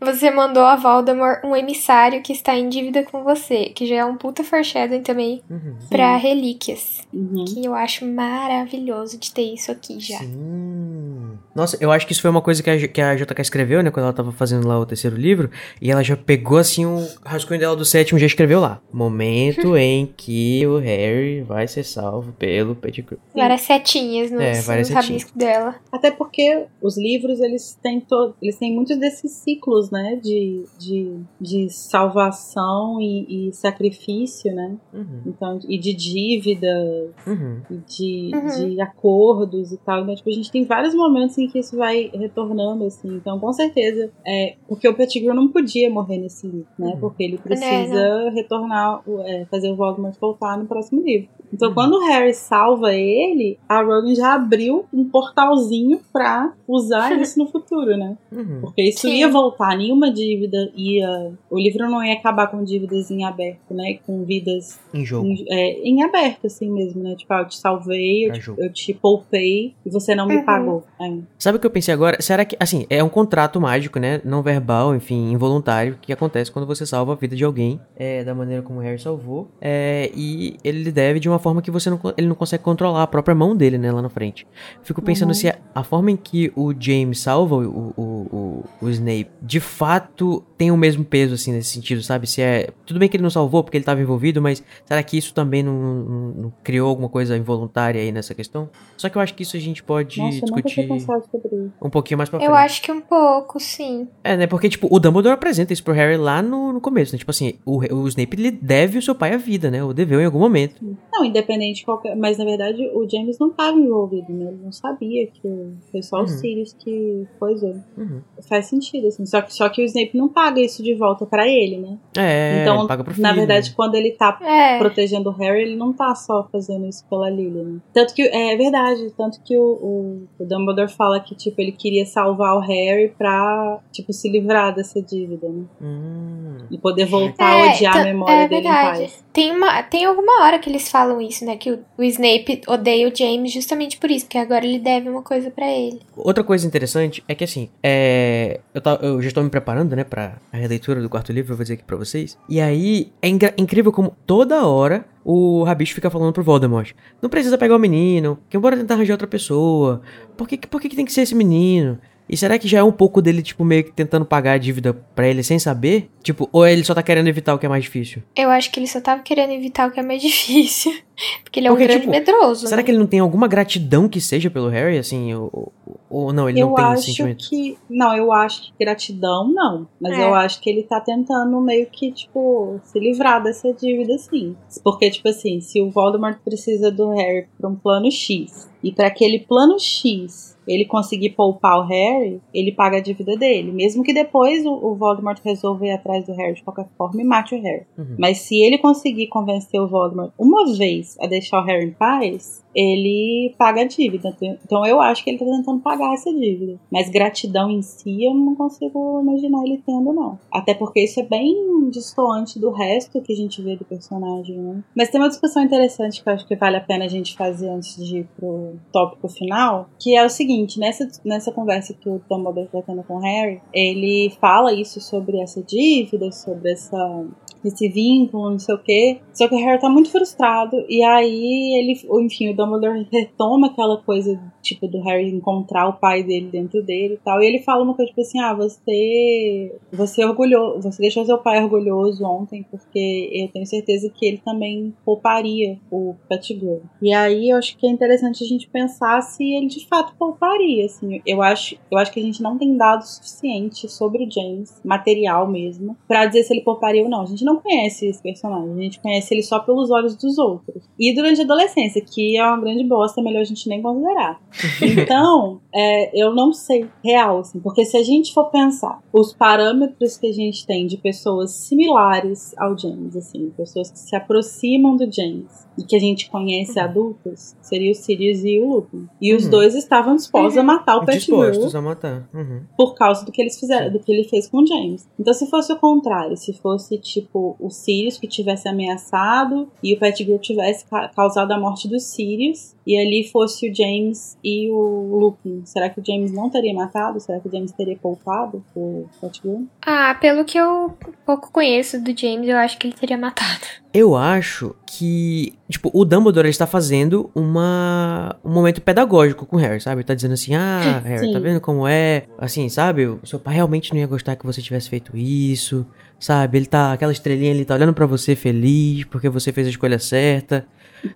Você mandou a Voldemort um emissário que está em dívida com você, que já é um puta foreshadowing também Uhum. pra relíquias. Uhum. Que eu acho maravilhoso de ter isso aqui já. Sim. Nossa, eu acho que isso foi uma coisa que a, que a JK escreveu, né? Quando ela tava fazendo lá o terceiro livro. E ela já pegou assim o rascunho dela do sétimo e já escreveu lá. Momento (laughs) em que o Harry vai ser salvo pelo Pettigrew. Várias setinhas nos, É, várias nos setinhas. dela. Até porque os livros, eles têm, to... eles têm muitos desses ciclos, né? De, de, de salvação e, e sacrifício, né? Uhum. Então, e de dívidas, Uhum. e de, Uhum. de acordos e tal. Então, tipo, a gente tem vários momentos em que isso vai retornando, assim. Então, com certeza, é, porque o Pettigrew não podia morrer nesse livro, né? Uhum. Porque ele precisa retornar, o- é, fazer o Voldemort voltar no próximo livro. Então, Uhum. quando o Harry salva ele, a Rowling já abriu um portalzinho pra usar (laughs) isso no futuro, né? Uhum. Porque isso Sim. ia voltar, nenhuma dívida ia. O livro não ia acabar com dívidas em aberto, né? Com vidas Em jogo. em, é, em aberto, assim mesmo, né? Tipo, ah, eu te salvei, eu te, eu te poupei e você não me Uhum. pagou. É. Sabe o que eu pensei agora? Será que, assim, é um contrato mágico, né? Não verbal, enfim, involuntário, que acontece quando você salva a vida de alguém, é, da maneira como o Harry salvou, é, e ele lhe deve de uma forma que você não, ele não consegue controlar a própria mão dele, né, lá na frente. Fico pensando Uhum. se a, a forma em que o James salva o, o, o, o Snape, de fato, tem o mesmo peso, assim, nesse sentido, sabe? Se é... Tudo bem que ele não salvou porque ele estava envolvido, mas será que isso também não, não- não criou alguma coisa involuntária aí nessa questão? Só que eu acho que isso a gente pode Nossa, discutir um pouquinho mais pra frente. Eu acho que um pouco, sim. É, né? Porque, tipo, o Dumbledore apresenta isso pro Harry lá no, no começo, né? Tipo assim, o, o Snape, ele deve o seu pai a vida, né? Ou deveu em algum momento. Não, independente de qualquer. Mas na verdade o James não estava envolvido, né? Ele não sabia que o- foi só o Uhum. Sirius que coisou. Uhum. Faz sentido, assim. Só que, só que o Snape não paga isso de volta pra ele, né? É, então, ele paga pro filho. na verdade, né? quando ele tá É. protegendo o Harry, ele não tá só fazendo isso pela Lily, né? Tanto que, é verdade, tanto que o, o, o Dumbledore fala que, tipo, ele queria salvar o Harry pra, tipo, se livrar dessa dívida, né? Hum. E poder voltar É, a odiar a tá- memória é dele em verdade. paz. Tem, uma, tem alguma hora que eles falam isso, né? Que o, o Snape odeia o James justamente por isso, porque agora ele deve uma coisa pra ele. Outra coisa interessante é que, assim, é... Eu, tá- eu já estou me preparando, né, pra a releitura do quarto livro, eu vou dizer aqui pra vocês. E aí, é incrível como toda hora o Rabicho fica falando pro Voldemort. Não precisa pegar o menino, que bora tentar arranjar outra pessoa. Por que- por que, que tem que ser esse menino? E será que já é um pouco dele, tipo, meio que tentando pagar a dívida pra ele sem saber? Tipo, ou ele só tá querendo evitar o que é mais difícil? Eu acho que ele só tava querendo evitar o que é mais (laughs) difícil. Porque ele é Porque, um grande tipo, medroso. Será né? que ele não tem alguma gratidão que seja pelo Harry, assim? Ou, ou- não, ele eu não tem esse acho sentimento? que. Não, eu acho que gratidão não. Mas É. eu acho que ele tá tentando meio que, tipo, se livrar dessa dívida, sim. Porque, tipo assim, se o Voldemort precisa do Harry pra um plano X, e pra aquele plano X ele conseguir poupar o Harry, ele paga a dívida dele. Mesmo que depois o, o Voldemort resolva ir atrás do Harry de qualquer forma e mate o Harry. Uhum. Mas se ele conseguir convencer o Voldemort uma vez a deixar o Harry em paz, ele paga a dívida. Então eu acho que ele tá tentando pagar essa dívida. Mas gratidão em si eu não consigo imaginar ele tendo, não. Até porque isso é bem distoante do resto que a gente vê do personagem, né? Mas tem uma discussão interessante que eu acho que vale a pena a gente fazer antes de ir pro tópico final, que é o seguinte, nessa, nessa conversa que o Dumbledore tá tendo com o Harry, ele fala isso sobre essa dívida, sobre essa esse vínculo, não sei o quê. Só que o Harry tá muito frustrado. E aí ele, enfim, o Dumbledore retoma aquela coisa, tipo, do Harry encontrar o pai dele dentro dele e tal. E ele fala uma coisa, tipo assim, ah, você. Você orgulhou, você deixou seu pai orgulhoso ontem, porque eu tenho certeza que ele também pouparia o Pettigrew. E aí eu acho que é interessante a gente pensar se ele de fato pouparia, assim. Eu acho, eu acho que a gente não tem dados suficiente sobre o James, material mesmo, para dizer se ele pouparia ou não. A gente não conhece esse personagem, a gente conhece ele só pelos olhos dos outros. E durante a adolescência, que é uma grande bosta, é melhor a gente nem considerar. (laughs) Então, é, eu não sei real, assim, porque se a gente for pensar os parâmetros que a gente tem de pessoas similares ao James, assim, pessoas que se aproximam do James e que a gente conhece adultos, seria o Sirius e o Lupin. E os Uhum. dois estavam dispostos a matar o Pettigrew Dispostos a matar. Uhum. por causa do que eles fizeram, do que ele fez com o James. Então, se fosse o contrário, se fosse tipo o Sirius que tivesse ameaçado e o Pettigrew tivesse ca- causado a morte do Sirius e ali fosse o James e o Lupin, será que o James não teria matado? Será que o James teria poupado o Pettigrew? Ah, pelo que eu pouco conheço do James, eu acho que ele teria matado. (laughs) Eu acho que, tipo, o Dumbledore está fazendo uma, um momento pedagógico com o Harry, sabe? Ele tá dizendo assim, ah, (laughs) Harry, Sim. tá vendo como é? Assim, sabe? O seu pai realmente não ia gostar que você tivesse feito isso, sabe? Ele tá, aquela estrelinha, ele tá olhando pra você feliz porque você fez a escolha certa.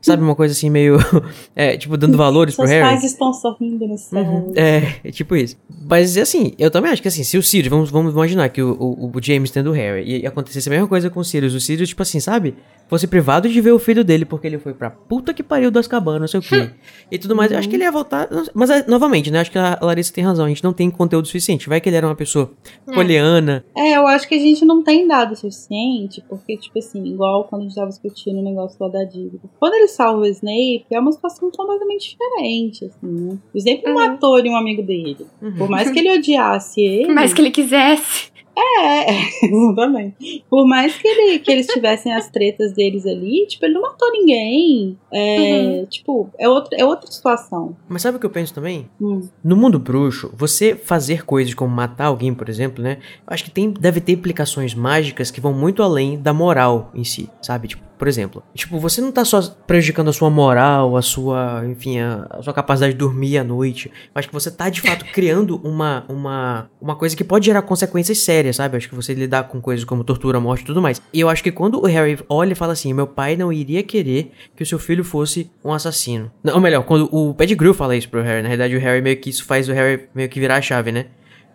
Sabe? Uma coisa assim meio, (laughs) é, tipo, dando valores pro Seus Harry. pais estão sorrindo no céu. Uhum, É, é tipo isso. Mas assim, eu também acho que assim, se o Sirius, vamos, vamos imaginar que o, o, o James tendo o Harry e acontecesse a mesma coisa com o Sirius, o Sirius, tipo assim, sabe? Fosse privado de ver o filho dele porque ele foi pra puta que pariu das cabanas, não sei o quê. (laughs) e tudo mais. Eu acho que ele ia voltar. Mas, é, novamente, né? Acho que a Larissa tem razão. A gente não tem conteúdo suficiente. Vai que ele era uma pessoa É. poliana. É, eu acho que a gente não tem dado o suficiente, porque, tipo assim, igual quando a gente tava discutindo o negócio lá da dívida. Quando ele salva o Snape, é uma situação completamente diferente, assim, né? O Snape Uhum. matou um amigo dele. Uhum. Por mais que ele odiasse ele. Mas que ele quisesse. É, (laughs) exatamente. Por mais que, ele, que eles tivessem as tretas deles ali, tipo, ele não matou ninguém. É, Tipo, é outra, é outra situação. Mas sabe o que eu penso também? Hum. No mundo bruxo, você fazer coisas como matar alguém, por exemplo, né? Eu acho que tem, deve ter implicações mágicas que vão muito além da moral em si, sabe? Tipo, por exemplo, tipo, você não tá só prejudicando a sua moral, a sua, enfim, a, a sua capacidade de dormir à noite. Acho que você tá de fato (laughs) criando uma, uma, uma coisa que pode gerar consequências sérias, sabe? Acho que você lidar com coisas como tortura, morte e tudo mais. E eu acho que quando o Harry olha e fala assim: meu pai não iria querer que o seu filho fosse um assassino. Não, ou melhor, quando o Pettigrew fala isso pro Harry, na realidade o Harry meio que isso faz o Harry meio que virar a chave, né?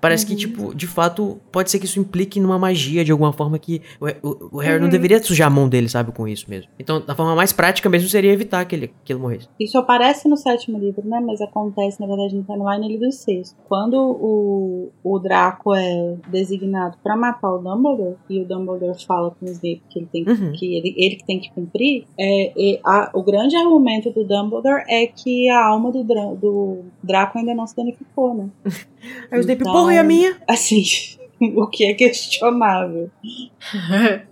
Parece que, tipo, de fato, pode ser que isso implique numa magia de alguma forma que o, o- o Harry não deveria sujar a mão dele, sabe, com isso mesmo. Então, da forma mais prática mesmo seria evitar que ele, que ele morresse. Isso aparece no sétimo livro, né? Mas acontece, na verdade, no timeline do sexto. Quando o, o Draco é designado pra matar o Dumbledore, e o Dumbledore fala com o Snape que ele tem que, Uhum. que ele, ele que tem que cumprir, é, a- o grande argumento do Dumbledore é que a alma do, do Draco ainda não se danificou, né? (laughs) Aí o Snape, Então- porra, e a minha? Assim, (laughs) o que é questionável. (laughs)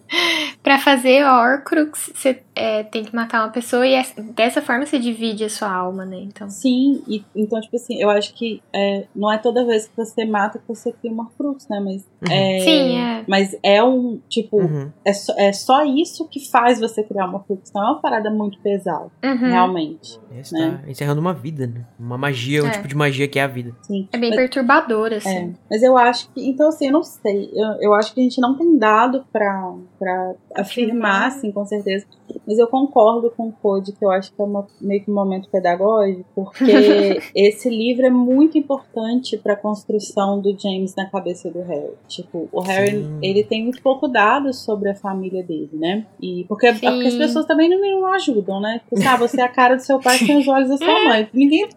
Pra fazer Horcrux, você é, tem que matar uma pessoa e essa- dessa forma você divide a sua alma, né? Então. Sim, e, então, tipo assim, eu acho que é, não é toda vez que você mata que você cria uma cruz, né? Mas Uhum. é, Sim, é. Mas é um, tipo, Uhum. é, só, é só isso que faz você criar uma cruz. Não é uma parada muito pesada, Uhum. realmente. Esse Né? tá encerrando uma vida, né? Uma magia, um É. tipo de magia que é a vida. Sim. É bem Mas- perturbador, É, assim. mas eu acho que. Então, assim, eu não sei. Eu, eu acho que a gente não tem dado pra, pra afirmar, assim, com certeza. Mas eu concordo com o Code, que eu acho que é uma- meio que um momento pedagógico, porque (laughs) esse livro é muito importante pra construção do James na cabeça do Harry. Tipo, o Harry, Sim. ele tem muito pouco dados sobre a família dele, né? E porque, Sim. porque as pessoas também não, não ajudam, né? Porque, sabe, você é a cara do seu pai com os olhos da sua mãe. (laughs) Ninguém.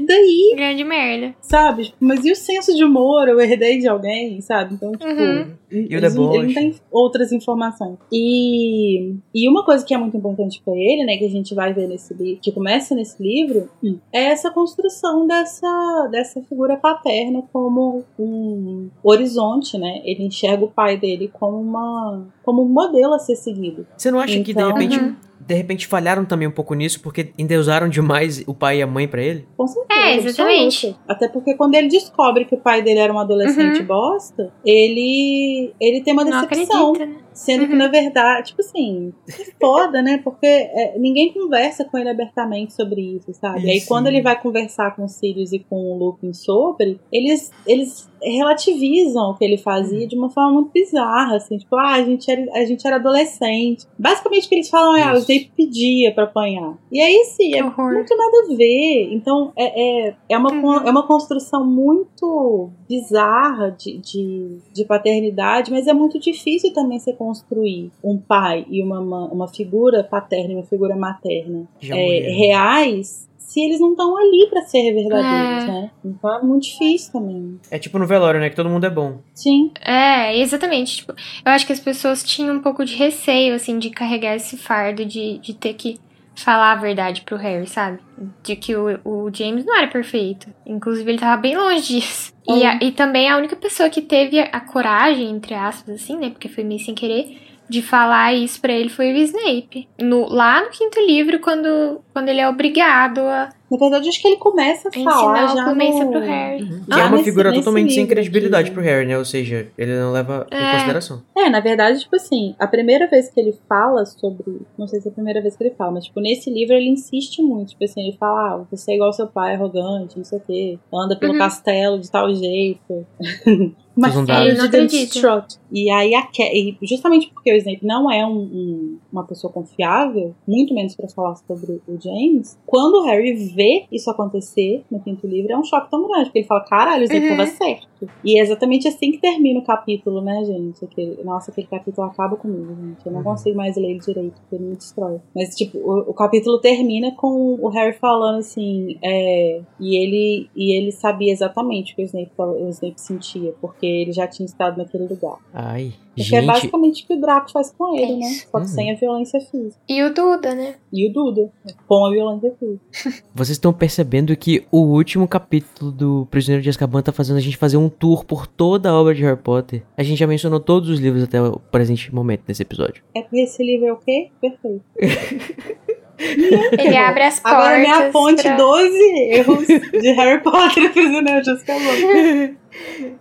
Daí Grande merda. sabe? Tipo, Mas e o senso de humor? Eu herdei de alguém, sabe? Então, tipo, Uhum. eles ele não tem outras informações. E, e uma coisa que é muito importante pra ele, né, que a gente vai ver nesse livro, que começa nesse livro, é essa construção dessa, dessa figura paterna como um horizonte, né? Ele enxerga o pai dele como uma como um modelo a ser seguido. Você não acha que, de Então- repente, Uhum. De repente falharam também um pouco nisso, porque endeusaram demais o pai e a mãe pra ele? Com certeza. É, exatamente. absoluto. Até porque quando ele descobre que o pai dele era um adolescente Uhum. bosta, ele, ele tem uma decepção. acredita, né? Sendo que, Uhum. na verdade, tipo assim, é foda, né? Porque é, ninguém conversa com ele abertamente sobre isso, sabe? E aí, Isso. quando ele vai conversar com o Sirius e com o Lupin sobre, eles, eles relativizam o que ele fazia de uma forma muito bizarra, assim, tipo, ah, a gente era, a gente era adolescente. Basicamente, o que eles falam é, ah, o. Snape pedia pra apanhar. E aí, sim, é horror. muito nada a ver. Então, é, é, é, uma, Uhum. é uma construção muito bizarra de, de, de paternidade, mas é muito difícil também você construir um pai e uma, uma figura paterna e uma figura materna é, morreram. reais se eles não estão ali pra ser verdadeiros, É. né? Então é muito difícil também. É tipo no velório, né? Que todo mundo é bom. Sim. É, exatamente. Tipo, eu acho que as pessoas tinham um pouco de receio, assim, de carregar esse fardo de, de ter que falar a verdade pro Harry, sabe? De que o, o James não era perfeito. Inclusive, ele tava bem longe disso. E, a- e também a única pessoa que teve a, a coragem, entre aspas, assim, né? Porque foi meio sem querer, de falar isso pra ele foi o Snape. No, lá no quinto livro, quando, quando ele é obrigado a Na verdade, acho que ele começa a falar já Clumência no... pro Harry. Que Ah, é uma nesse- figura nesse totalmente sem credibilidade aqui. pro Harry, né? Ou seja, ele não leva em É. consideração. É, na verdade, tipo assim, a primeira vez que ele fala sobre. Não sei se é a primeira vez que ele fala, mas, tipo, nesse livro ele insiste muito. Tipo assim, ele fala, ah, você é igual ao seu pai, arrogante, não sei o quê. Anda pelo Uhum. castelo de tal jeito. (laughs) Mas Ele não de acredita. E aí, a Ke- e justamente porque o Snape não é um- um- uma pessoa confiável, muito menos pra falar sobre o James, quando o Harry vê isso acontecer no quinto livro, é um choque tão grande, porque ele fala, caralho, o Snape Uhum. tava certo. E é exatamente assim que termina o capítulo, né, gente? Aquele- nossa, aquele capítulo acaba comigo, gente. Eu não Uhum. consigo mais ler ele direito, porque ele me destrói. Mas, tipo, o, o capítulo termina com o Harry falando assim, é, e ele e ele sabia exatamente o que o Snape, o Snape sentia, porque ele já tinha estado naquele lugar. Ai, Porque é basicamente o que o Draco faz com ele, É né? Só que Uhum. sem a violência física. E o Duda, né? E o Duda, com a violência física. (laughs) Vocês estão percebendo que o último capítulo do Prisioneiro de Azkaban tá fazendo a gente fazer um tour por toda a obra de Harry Potter. A gente já mencionou todos os livros até o presente momento desse episódio. É porque esse livro é o quê? Perfeito. (laughs) Ele abre as portas. Agora me aponte pra... 12 erros de Harry Potter e Prisioneiro de Azkaban. (laughs)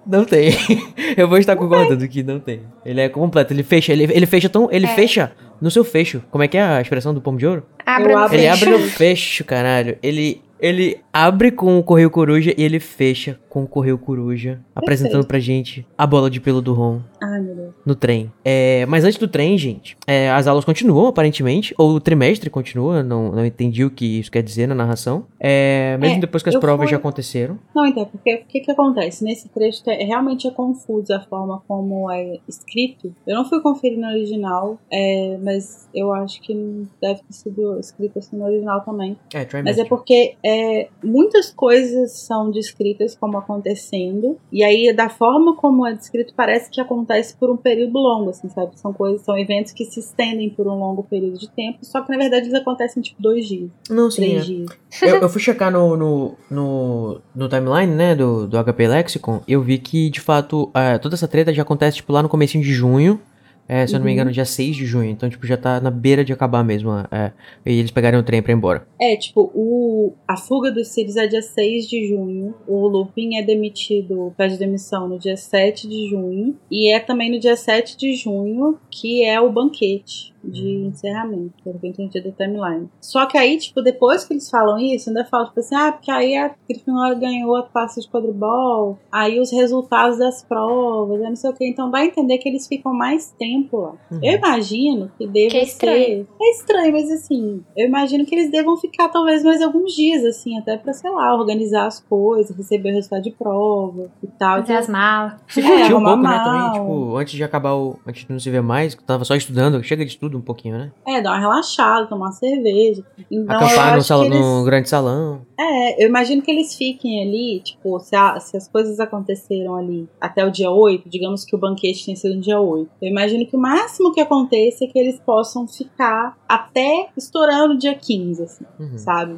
Não tem. (laughs) Eu vou estar concordando que não tem. Ele é completo, ele fecha, ele, ele fecha tão. Ele É. fecha no seu fecho. Como é que é a expressão do pomo de ouro? Abre no Ele fecho. abre no fecho, caralho. Ele, ele abre com o Correio Coruja e ele fecha Correio Coruja, apresentando pra gente a bola de pelo do Ron Ai, meu Deus. no trem. É, mas antes do trem, gente, é, as aulas continuam, aparentemente, ou o trimestre continua, não, não entendi o que isso quer dizer na narração. É, mesmo É, depois que as provas fui- já aconteceram. Não, então, porque o que, que acontece? Nesse trecho é, realmente é confuso a forma como é escrito. Eu não fui conferir no original, é, mas eu acho que deve ter sido escrito assim no original também. É. Mas é porque é, muitas coisas são descritas como acontecendo, e aí da forma como é descrito parece que acontece por um período longo, assim, sabe? São coisas, são eventos que se estendem por um longo período de tempo, só que na verdade eles acontecem tipo dois dias, Não, três é. dias. eu, eu fui checar no, no, no, no timeline, né, do, do HP Lexicon, eu vi que, de fato, é, toda essa treta já acontece, tipo, lá no comecinho de junho, é, se eu não me Uhum. engano, dia 6 de junho, então, tipo, já tá na beira de acabar mesmo, é, e eles pegarem o trem pra ir embora. É, tipo, o, a fuga dos Sirius é dia 6 de junho, o Lupin é demitido, pede demissão no dia 7 de junho, e é também no dia 7 de junho que é o banquete de encerramento, pelo que eu entendi da timeline. Só que aí, tipo, depois que eles falam isso, ainda falam, tipo assim, ah, porque aí a Grifinória ganhou a taça de quadribol, aí os resultados das provas, aí não sei o que, então a entender que eles ficam mais tempo lá. Uhum. Eu imagino que deva Que é estranho. ser... É estranho, mas assim, eu imagino que eles devam ficar talvez mais alguns dias, assim, até pra, sei lá, organizar as coisas, receber o resultado de prova e tal. Fazer as malas. Se É, curtiu um arrumar pouco, né, mal. também, tipo, antes de acabar o... Antes de não se ver mais, que tava só estudando, chega de estudo um pouquinho, né? É, dar uma relaxada, tomar uma cerveja. Então, Acampar no, salão, eles... no grande salão. É, eu imagino que eles fiquem ali, tipo, se, a- se as coisas aconteceram ali até o dia 8, digamos que o banquete tenha sido no dia 8. Eu imagino que o máximo que aconteça é que eles possam ficar até estourando o dia 15, assim, Uhum. sabe?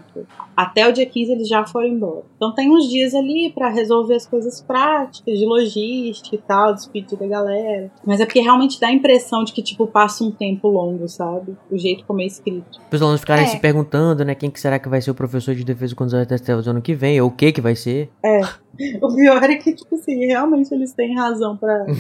Até o dia 15 eles já foram embora. Então tem uns dias ali pra resolver as coisas práticas, de logística e tal, despedir da galera. Mas é porque realmente dá a impressão de que, tipo, passa um tempo longo, sabe? O jeito como é escrito. Os alunos ficarem É. se perguntando, né, quem que será que vai ser o professor de defesa contra as trevas ano que vem, ou o que que vai ser. O pior é que, tipo assim, realmente eles têm razão pra. (laughs)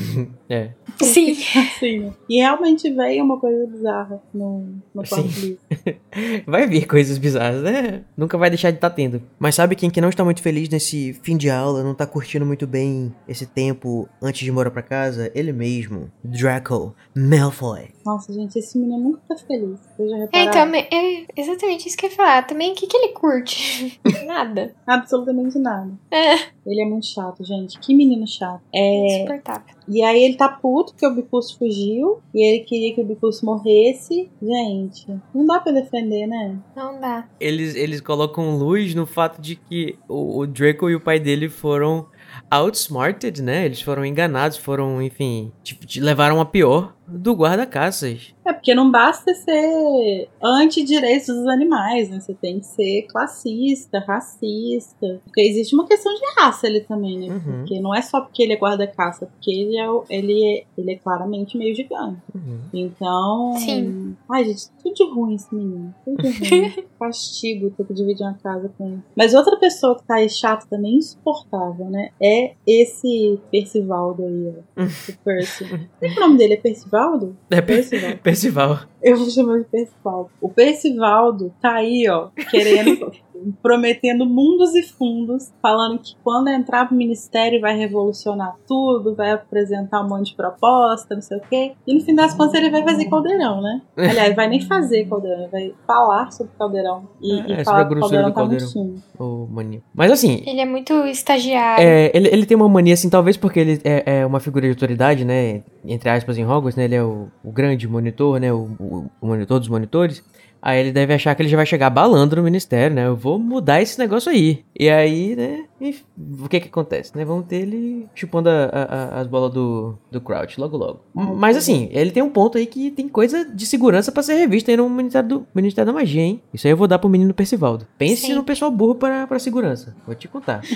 É. Sim. assim? E realmente veio uma coisa bizarra no, no Sim. (laughs) Vai vir coisas bizarras, né? Nunca vai deixar de estar tendo. Mas sabe quem que não está muito feliz nesse fim de aula, não tá curtindo muito bem esse tempo antes de morar pra casa? Ele mesmo, Draco Malfoy. Nossa, gente, esse menino nunca tá feliz. Vocês já É, então, é exatamente isso que eu ia falar. Também, o que, que ele curte? (laughs) Nada. Absolutamente nada. É, Ele é muito chato, gente. Que menino chato. É, insuportável. e aí ele tá puto que o Bicurso fugiu. E ele queria que o Bicurso morresse. Gente, não dá pra defender, né? Não dá. Eles, eles colocam luz no fato de que o, o Draco e o pai dele foram outsmarted, né? Eles foram enganados, foram, enfim, tipo, levaram a pior do guarda-caças. É porque não basta ser anti-direitos dos animais, né? Você tem que ser classista, racista. Porque existe uma questão de raça ali também, né? Uhum. Porque não é só porque ele é guarda-caça, porque ele é, ele, é, ele é claramente meio gigante. Uhum. Então. Sim. Ai, gente, tudo de ruim esse menino. Tudo de ruim. (laughs) Castigo ter que dividir uma casa com ele. Mas outra pessoa que tá aí chata também, insuportável, né? É esse Percivaldo aí, ó. o Percy. Será que o nome dele é Percivaldo? É Per- Percival. Percival. Eu vou chamar de Percivaldo. O Percivaldo tá aí, ó, querendo, (laughs) prometendo mundos e fundos, falando que quando entrar pro ministério vai revolucionar tudo, vai apresentar um monte de proposta, não sei o quê. E no fim das contas ele vai fazer caldeirão, né? (laughs) Aliás, vai nem fazer caldeirão, ele vai falar sobre caldeirão. E, É, e sobre falar a que caldeirão do tá muito caldeirão. mania. Mas assim, Ele é muito estagiário. É, ele, ele tem uma mania, assim, talvez porque ele é, é uma figura de autoridade, né? Entre aspas, em Hogwarts, né? Ele é o, o grande monitor, né? O, o, monitor dos monitores. Aí ele deve achar que ele já vai chegar balando no ministério, né? Eu vou mudar esse negócio aí. E aí, né? Enfim, o que que acontece, né? Vamos ter ele chupando a- a- as bolas do, do Crouch logo logo. Mas assim, ele tem um ponto aí que tem coisa de segurança pra ser revista aí no Ministério, do, Ministério da Magia, hein? Isso aí eu vou dar pro menino Percivaldo. Pense Sim. no pessoal burro para, pra segurança. Vou te contar. (laughs)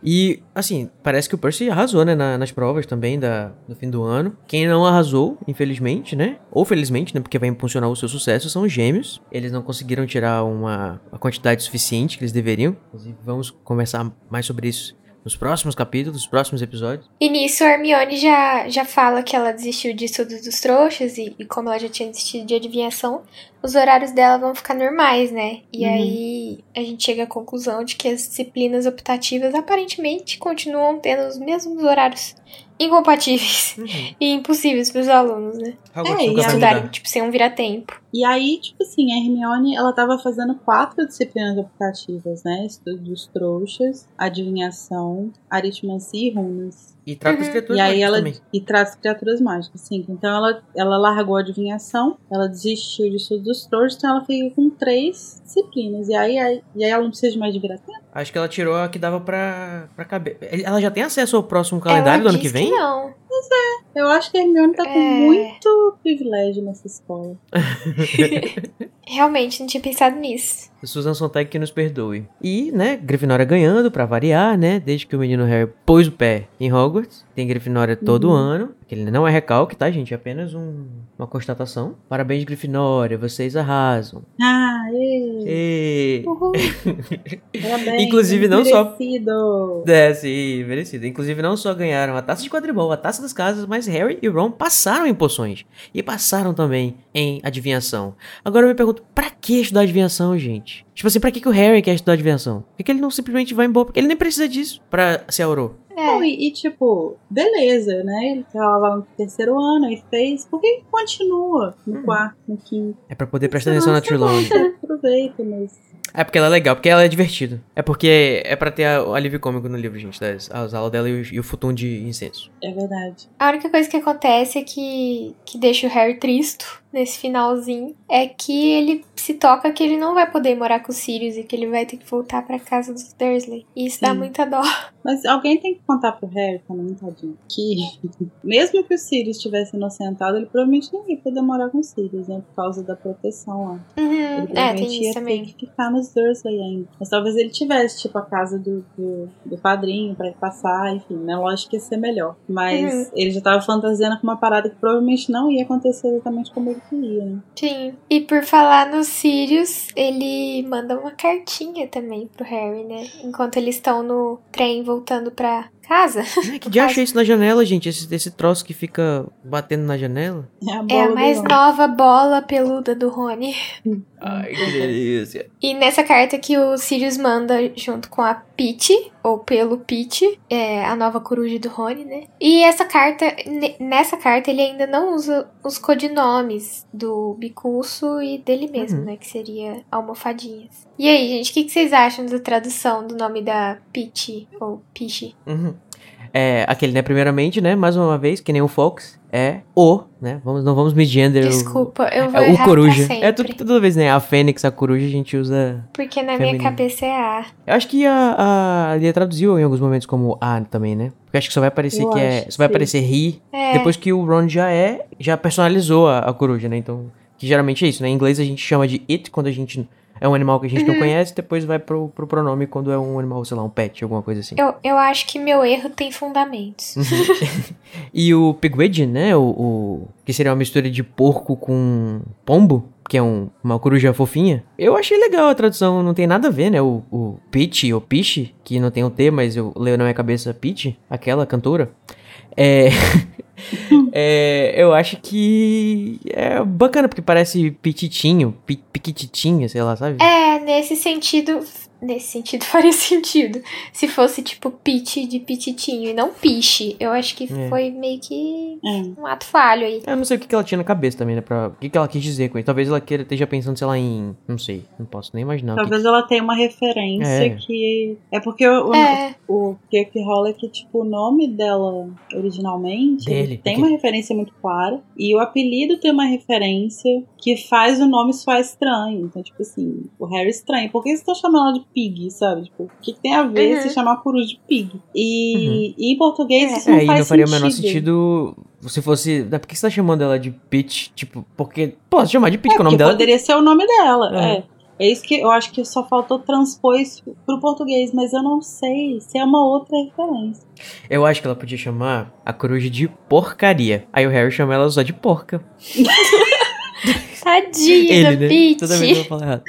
E, assim, parece que o Percy arrasou, né, na- nas provas também da, do fim do ano. Quem não arrasou, infelizmente, né, ou felizmente, né, porque vai impulsionar o seu sucesso, são os gêmeos. Eles não conseguiram tirar uma, a quantidade suficiente que eles deveriam. Inclusive, vamos conversar mais sobre isso nos próximos capítulos, nos próximos episódios. E nisso a Hermione já, já fala que ela desistiu de estudos dos trouxas e, e como ela já tinha desistido de adivinhação, os horários dela vão ficar normais, né? E Uhum. aí a gente chega à conclusão de que as disciplinas optativas aparentemente continuam tendo os mesmos horários (laughs) incompatíveis e impossíveis para os alunos, né? Hogwarts É, e Estudarem, tipo, sem um vira-tempo. E aí, tipo assim, a Hermione, ela tava fazendo quatro disciplinas optativas, né? Estudo dos trouxas, adivinhação, aritmancia e runas. E trata as Uhum. criaturas E aí mágicas ela também. e traz criaturas mágicas, sim. Então ela, ela largou a adivinhação, ela desistiu de estudo dos trouxas, então ela fica com três disciplinas. E aí, aí- e aí ela não precisa de mais de vira-tempo? Acho que ela tirou a que dava pra, pra caber. Ela já tem acesso ao próximo calendário ela do ano que vem? não. Eu acho que a Hermione tá com É. muito privilégio nessa escola. (laughs) ハハハハ。Realmente, não tinha pensado nisso. Susan Sontag que nos perdoe. E, né, Grifinória ganhando, pra variar, né? Desde que o menino Harry pôs o pé em Hogwarts. Tem Grifinória todo Uhum. ano. Que ele não é recalque, tá, gente? É apenas um- uma constatação. Parabéns, Grifinória. Vocês arrasam. Ah, E... (laughs) Parabéns. Inclusive, não só- merecido. É, sim, merecido. Inclusive, não só ganharam a taça de quadribol, a taça das casas, mas Harry e Ron passaram em poções. E passaram também em adivinhação. Agora eu me pergunto, pra que estudar adivinhação, gente? Tipo assim, pra que, que o Harry quer estudar adivinhação? Por que, que ele não simplesmente vai embora? Porque ele nem precisa disso pra ser aurô. Não, É, e, e, tipo, beleza, né? Ele tava lá no terceiro ano, aí fez. Por que que continua no Uhum. quarto, no quinto? É pra poder prestar atenção na Nossa, Trelawney. você Aproveita, mas. É porque ela é legal, porque ela é divertida. É porque é pra ter a- o alívio cômico no livro, gente. Das, as aulas dela e o, e o futum de incenso. É verdade. A única coisa que acontece é que, que deixa o Harry tristo nesse finalzinho é que ele se toca que ele não vai poder morar com os Sirius e que ele vai ter que voltar pra casa dos Dursley. E isso dá Sim. muita dó. (laughs) Mas alguém tem que contar pro Harry também, tadinho, que (laughs) mesmo que o Sirius estivesse inocentado, ele provavelmente não ia poder morar com os Sirius, né? Por causa da proteção lá. Uhum, Ele é, provavelmente tem ia também. ter que ficar nos Dursley ainda. Mas talvez ele tivesse, tipo, a casa do, do, do padrinho pra ele passar, enfim, né? Lógico que ia ser melhor. Mas Uhum. ele já tava fantasiando com uma parada que provavelmente não ia acontecer exatamente como ele Sim. E por falar nos Sirius, ele manda uma cartinha também pro Harry, né? Enquanto eles estão no trem voltando pra casa. Ai, que dia achei isso na janela, gente? Esse, esse troço que fica batendo na janela. É a, É a mais nova bola peluda do Rony. Ai, que delícia. E nessa carta que o Sirius manda junto com a Peach, ou pelo Peach, é a nova coruja do Rony, né? E essa carta, ne- nessa carta ele ainda não usa os codinomes do Bicurso e dele mesmo, Uhum. né? Que seria almofadinhas. E aí, gente, o que, que vocês acham da tradução do nome da Peach, ou Peach? Uhum. É, aquele, né, primeiramente, né, mais uma vez, que nem o Fox, é o, né, vamos, não vamos o- Desculpa, eu vou é, o coruja. É tudo, toda vez, né, a fênix, a coruja, a gente usa... Porque na feminino. minha cabeça é A. Eu acho que a, a Lia traduziu em alguns momentos como a também, né? Porque acho que só vai aparecer Eu que é, só vai sim. aparecer ri, É. depois que o Ron já é, já personalizou a, a coruja, né? Então, que geralmente é isso, né? Em inglês a gente chama de it quando a gente é um animal que a gente Uhum. não conhece, depois vai pro, pro pronome quando é um animal, sei lá, um pet, alguma coisa assim. Eu, eu acho que meu erro tem fundamentos. (laughs) E o Pigwidgeon, né? O, o- que seria uma mistura de porco com pombo, que é um- uma coruja fofinha. Eu achei legal a tradução, não tem nada a ver, né? O, o Peach, ou Peach, que não tem o T, mas eu leio na minha cabeça Peach, aquela cantora. É, (laughs) (laughs) é, eu acho que é bacana, porque parece pititinho, pi, piquititinha, sei lá, sabe? É, nesse sentido. Nesse sentido (laughs) faria sentido. Se fosse tipo pitch de pititinho e não piche. Eu acho que É. foi meio que É. um ato falho aí. Eu não sei o que, ela tinha na cabeça também, né? Pra, o que, ela quis dizer com isso. Talvez ela queira, esteja pensando, sei lá, em. Não sei, não posso nem imaginar. o que- Talvez ela tenha uma referência É. que. É porque o, É, o que, que rola é que, tipo, o nome dela originalmente Dele, ele tem porque- uma referência muito clara. E o apelido tem uma referência que faz o nome soar estranho. Então, tipo assim, o Harry estranho. Por que você tá chamando ela de Pig, sabe? Tipo, o que, que tem a ver Uhum. se chamar a coruja de Pig? E, e em português isso É, não e faz não faria sentido. o menor sentido se fosse. né, Por que você tá chamando ela de Peach? Tipo, porque. Pô, se chamar de Peach, É, que é o nome dela. poderia ser o nome dela. É. É. é. isso que eu acho que só faltou transpor isso pro português, mas eu não sei se é uma outra referência. Eu acho que ela podia chamar a coruja de porcaria. Aí o Harry chama ela só de porca. (laughs) tadinha Ele, né? Toda vez eu falo errado.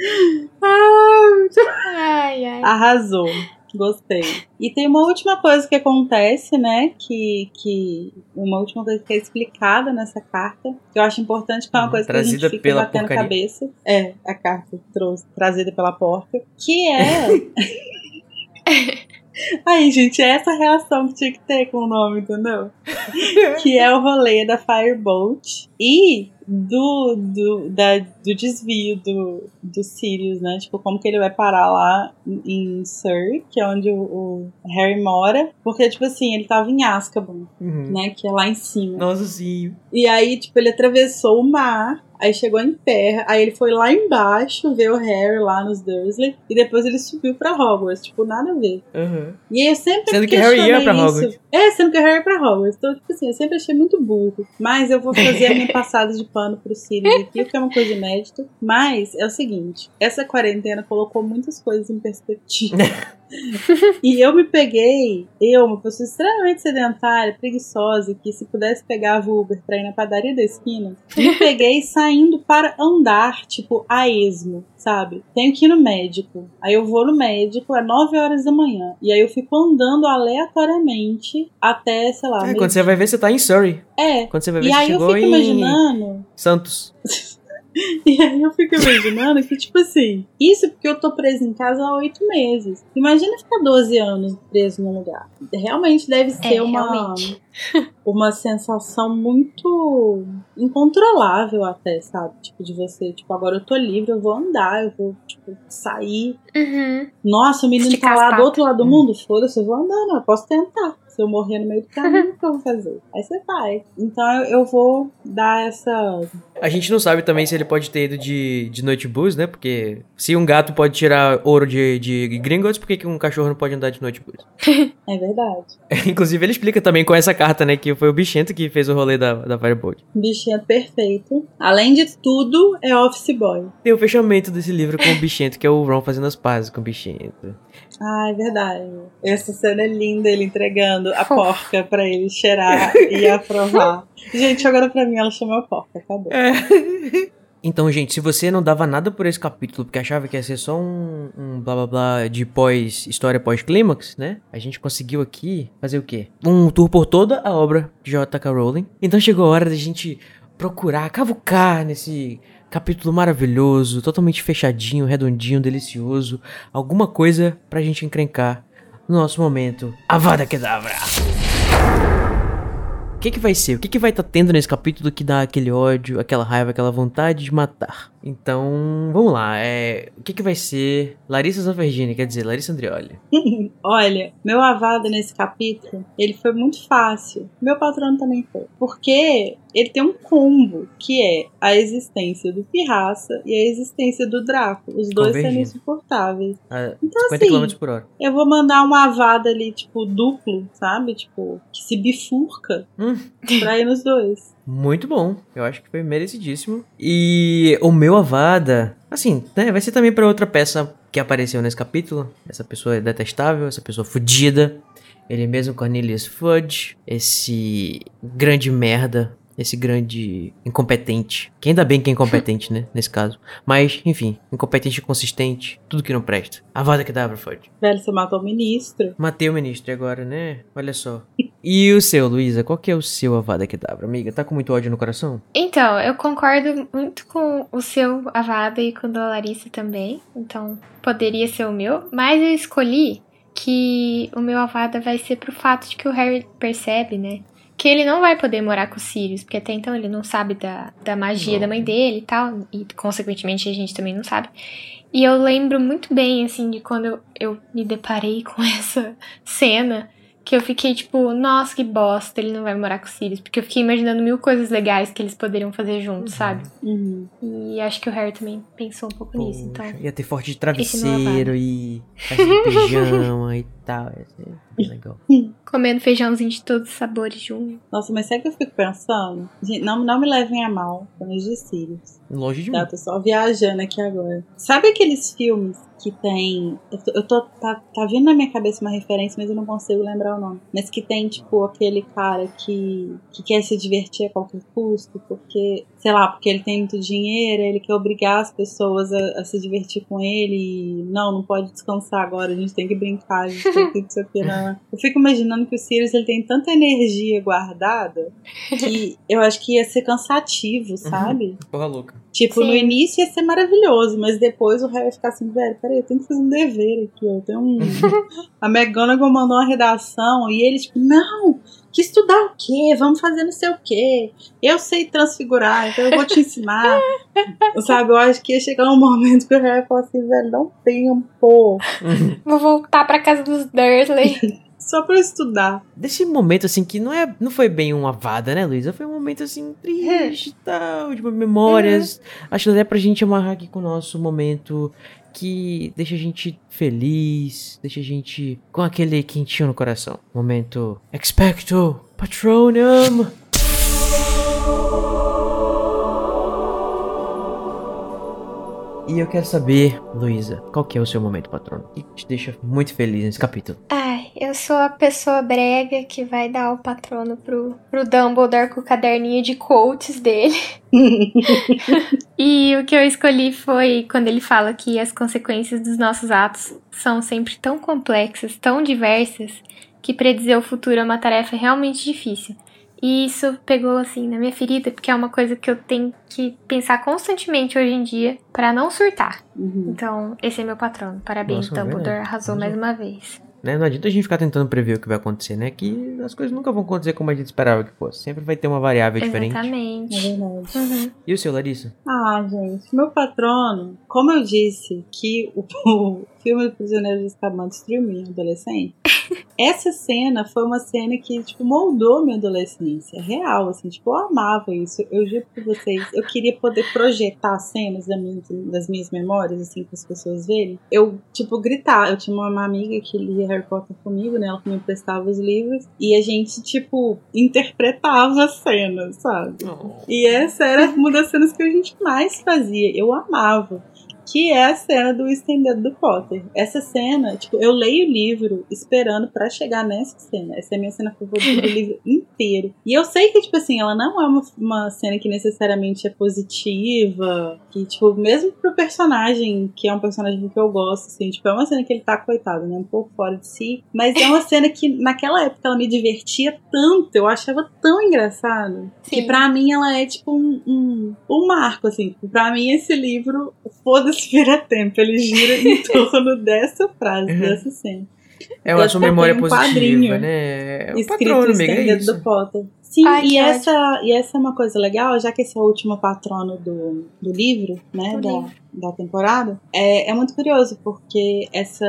Ai, ai. Arrasou. Gostei. E tem uma última coisa que acontece, né? Que, que uma última coisa que é explicada nessa carta, que eu acho importante, que é uma Hum, coisa que a gente fica pela batendo porcaria. cabeça. É, a carta trouxe, trazida pela porca. Que é. (laughs) Aí, gente, é essa reação que tinha que ter com o nome, entendeu? que é o rolê da Firebolt e do, do, da, do desvio do, do Sirius, né? Tipo, como que ele vai parar lá em Surrey, que é onde o, o Harry mora. Porque, tipo assim, ele tava em Azkaban, Uhum. né? Que é lá em cima. Sim. E aí, tipo, ele atravessou o mar, aí chegou em terra, aí ele foi lá embaixo ver o Harry lá nos Dursley, e depois ele subiu pra Hogwarts, tipo, nada a ver. Uhum. E aí eu sempre Sendo que Harry ia pra isso. Hogwarts. É, sendo que Harry ia pra Hogwarts. Então, tipo assim, eu sempre achei muito burro. Mas eu vou fazer a minha (laughs) passada de pano pro Sirius aqui, o que é uma coisa inédita. Mas é o seguinte, essa quarentena colocou muitas coisas em perspectiva. (laughs) e eu me peguei, eu, uma pessoa extremamente sedentária, preguiçosa, que se pudesse pegar Uber pra ir na padaria da esquina, me (laughs) peguei saindo para andar, tipo, a esmo, sabe? Tenho que ir no médico. Aí eu vou no médico, é 9 horas da manhã. E aí eu fico andando aleatoriamente até, sei lá, É, quando você vai ver, você tá em Surrey. É. Quando você vai ver, E aí eu fico em imaginando. Santos. (laughs) E aí eu fico imaginando que, tipo assim, isso porque eu tô presa em casa há oito meses. Imagina ficar 12 anos preso num lugar. Realmente deve ser É, uma, realmente. (laughs) uma sensação muito incontrolável até, sabe? Tipo, de você, tipo, agora eu tô livre, eu vou andar, eu vou, tipo, sair. Uhum. Nossa, o menino Esticar tá lá do outro lado do Hum. mundo, foda-se, eu vou andar, não, eu posso tentar. Se eu morrer no meio do caminho, o (laughs) que eu vou fazer? Aí você vai. Então eu, vou dar essa. A gente não sabe também se ele pode ter ido de, de noite bus, né? Porque se um gato pode tirar ouro de, de Gringotts, por que, que um cachorro não pode andar de noite bus? (laughs) É verdade. (laughs) Inclusive, ele explica também com essa carta, né? Que foi o bichento que fez o rolê da, da Firebolt. Bichinho perfeito. Além de tudo, é office boy. Tem o fechamento desse livro com o bichento, que é o Ron fazendo as pazes com o bichento. Ah, é verdade. Essa cena é linda, ele entregando a porca pra ele cheirar e (laughs) aprovar. Gente, agora pra mim ela chamou a porca, acabou. (laughs) Então, gente, se você não dava nada por esse capítulo, porque achava que ia ser só um, um blá blá blá de pós história pós-clímax, né? A gente conseguiu aqui fazer o quê? Um tour por toda a obra de J.K. Rowling. Então chegou a hora da gente procurar, cavucar nesse capítulo maravilhoso, totalmente fechadinho, redondinho, delicioso. Alguma coisa pra gente encrencar no nosso momento. Avada Kedavra! O que, que vai ser? O que, que vai estar tendo nesse capítulo que dá aquele ódio, aquela raiva, aquela vontade de matar? Então, vamos lá. É, o que, que vai ser Larissa Zanfergini, quer dizer, Larissa Andrioli? (laughs) Olha, meu avado nesse capítulo, ele foi muito fácil. Meu patrono também foi. Porque ele tem um combo, que é a existência do Pirraça e a existência do Draco. Os dois sendo insuportáveis. A Então, 50 assim, km por hora. eu vou mandar uma avada ali, tipo, duplo, sabe? Tipo, que se bifurca Hum. pra ir nos dois. (laughs) Muito bom. Eu acho que foi merecidíssimo. E o meu Avada, assim, né, vai ser também pra outra peça que apareceu nesse capítulo. Essa pessoa é detestável, essa pessoa fudida. Ele mesmo, Cornelius Fudge, esse grande merda, esse grande incompetente. Que ainda bem que é incompetente, né, (laughs) nesse caso. Mas, enfim, incompetente e consistente, tudo que não presta. Avada que dá pra Fudge. Velho, você matou o ministro. Matei o ministro agora, né? Olha só. E o seu, Luísa? Qual que é o seu Avada Kedavra, amiga? Tá com muito ódio no coração? Então, eu concordo muito com o seu Avada e com o da Larissa também. Então, poderia ser o meu. Mas eu escolhi que o meu Avada vai ser pro fato de que o Harry percebe, né? Que ele não vai poder morar com o Sirius, porque até então ele não sabe da, da magia Não. da mãe dele e tal. E, consequentemente, a gente também não sabe. E eu lembro muito bem, assim, de quando eu, eu me deparei (laughs) com essa cena. Que eu fiquei tipo, nossa, que bosta, ele não vai morar com o Sirius. Porque eu fiquei imaginando mil coisas legais que eles poderiam fazer juntos, sabe? Uhum. E acho que o Harry também pensou um pouco nisso, então. Poxa, Ia ter forte de travesseiro e de pijama e tal. Ia ser bem legal. (laughs) Comendo feijãozinho de todos os sabores junto. Nossa, mas sabe o que eu fico pensando? Gente, não, não me levem a mal quando eu digo Sirius. Longe de mim. Tá, tô só viajando aqui agora. Sabe aqueles filmes que tem. Eu tô. tá, tá vindo na minha cabeça uma referência, mas eu não consigo lembrar o nome. Mas que tem, tipo, aquele cara que, que quer se divertir a qualquer custo, porque, sei lá, porque ele tem muito dinheiro, ele quer obrigar as pessoas a, a se divertir com ele. E, não, não pode descansar agora, a gente tem que brincar, a gente tem que não sei o que. Não. Eu fico imaginando que o Sirius ele tem tanta energia guardada que eu acho que ia ser cansativo, sabe? Porra louca. Tipo, no Sim. início ia ser maravilhoso, mas depois o Harry ia ficar assim, velho, peraí, eu tenho que fazer um dever aqui, ó. Eu tenho um. (laughs) a McGonagall mandou uma redação e ele, tipo, não, que estudar o quê? Vamos fazer não sei o quê. Eu sei transfigurar, então eu vou te ensinar. (laughs) Sabe, eu acho que ia chegar um momento que o Harry ia falar assim, velho, não tempo. (laughs) Vou voltar pra casa dos Dursley. (laughs) Só pra eu estudar. Desse momento, assim, que não, é, não foi bem uma vada, né, Luísa? Foi um momento, assim, triste e tal, de memórias. Acho que até pra gente amarrar aqui com o nosso momento que deixa a gente feliz, deixa a gente com aquele quentinho no coração. Momento Expecto Patronum! E eu quero saber, Luísa, qual que é o seu momento, patrono? Que te deixa muito feliz nesse capítulo? Ai, eu sou a pessoa brega que vai dar o patrono pro, pro Dumbledore com o caderninho de quotes dele. (laughs) E o que eu escolhi foi quando ele fala que as consequências dos nossos atos são sempre tão complexas, tão diversas, que predizer o futuro é uma tarefa realmente difícil. E isso pegou assim na minha ferida, porque é uma coisa que eu tenho que pensar constantemente hoje em dia pra não surtar. Uhum. Então, esse é meu patrono. Parabéns, Nossa, Dumbledore verdade. arrasou mais uma vez. Né? Não adianta a gente ficar tentando prever o que vai acontecer, né? Que as coisas nunca vão acontecer como a gente esperava que fosse. Sempre vai ter uma variável diferente. É Exatamente. verdade. Uhum. E o seu, Larissa? Ah, gente, meu patrono, como eu disse que o filme do Prisioneiro de Azkaban destruiu minha adolescente, (laughs) Essa cena foi uma cena que, tipo, moldou minha adolescência. Real, assim, tipo, eu amava isso. Eu juro pra vocês, eu queria poder projetar cenas da minha, das minhas memórias, assim, para as pessoas verem. Eu, tipo, gritar. Eu tinha uma amiga que lia Harry Potter comigo, né? Ela que me emprestava os livros. E a gente, tipo, interpretava as cenas, sabe? Oh. E essa era uma das cenas que a gente mais fazia. Eu amava que é a cena do estendido do Potter. Essa cena, tipo, eu leio o livro esperando para chegar nessa cena. Essa é a minha cena favorita do (laughs) livro inteiro. E eu sei que, tipo assim, ela não é uma, uma cena que necessariamente é positiva, que, tipo, mesmo pro personagem, que é um personagem que eu gosto, assim, tipo, é uma cena que ele tá coitado, né, um pouco fora de si, mas é uma cena que naquela época ela me divertia tanto, eu achava tão engraçado, Sim. que para mim ela é, tipo, um, um, um marco, assim, pra mim esse livro, foda-se vira tempo, ele gira em (laughs) torno dessa frase, uhum. dessa cena. É uma sua memória um positiva, né? É o patrono, amiga, é isso. do Potter. Sim, Ai, e, essa, e essa é uma coisa legal, já que esse é o último patrono do, do livro, né? Do da, livro da temporada, é, é muito curioso, porque essa,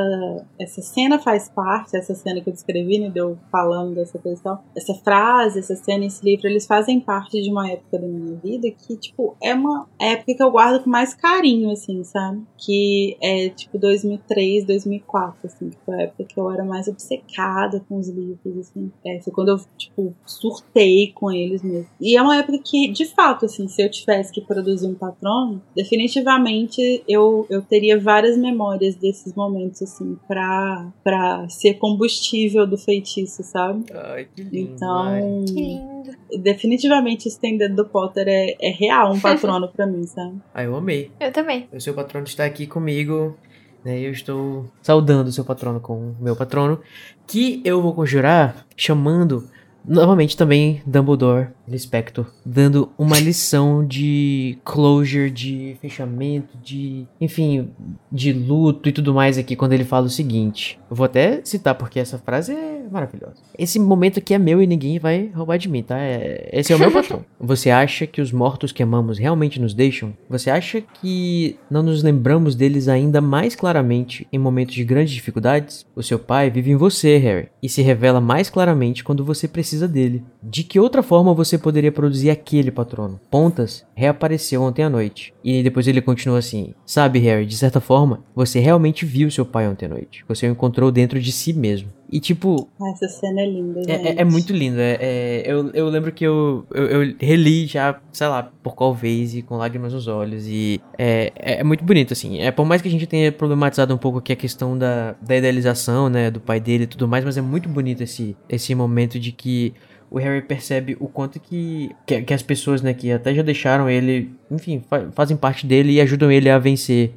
essa cena faz parte, essa cena que eu descrevi, né, deu falando dessa questão, essa frase, essa cena, esse livro, eles fazem parte de uma época da minha vida que, tipo, é uma época que eu guardo com mais carinho, assim, sabe? Que é, tipo, 2003, 2004, assim, que foi a época que eu era mais obcecada com os livros, assim. É, foi quando eu, tipo, surtei com eles mesmo. E é uma época que, de fato, assim, se eu tivesse que produzir um patrono, definitivamente eu, eu teria várias memórias desses momentos, assim, pra, pra ser combustível do feitiço, sabe? Ai, que lindo. Então, que lindo. definitivamente Estendendo do Potter é, é real um patrono pra mim, sabe? (laughs) Ah, eu amei. Eu também. O seu patrono está aqui comigo. Né, eu estou saudando o seu patrono com o meu patrono, que eu vou conjurar chamando novamente também Dumbledore Lispector, dando uma lição de closure, de fechamento, de, enfim, de luto e tudo mais aqui quando ele fala o seguinte. Eu vou até citar porque essa frase é maravilhosa. Esse momento aqui é meu e ninguém vai roubar de mim, tá? É, esse é o meu (laughs) patrão. Você acha que os mortos que amamos realmente nos deixam? Você acha que não nos lembramos deles ainda mais claramente em momentos de grandes dificuldades? O seu pai vive em você, Harry, e se revela mais claramente quando você precisa dele. De que outra forma você poderia produzir aquele patrono. Pontas reapareceu ontem à noite. E depois ele continua assim: Sabe, Harry, de certa forma, você realmente viu seu pai ontem à noite. Você o encontrou dentro de si mesmo. E tipo. Essa cena é linda, é, é, é, muito linda. É, é, eu, eu lembro que eu, eu, eu, reli já, sei lá, por qual vez e com lágrimas nos olhos. E é, é, é, muito bonito, assim. É, por mais que a gente tenha problematizado um pouco aqui a questão da, da idealização, né, do pai dele e tudo mais, mas é muito bonito esse, esse momento de que o Harry percebe o quanto que, que, que, as pessoas, né, que até já deixaram ele, enfim, fa fazem parte dele e ajudam ele a vencer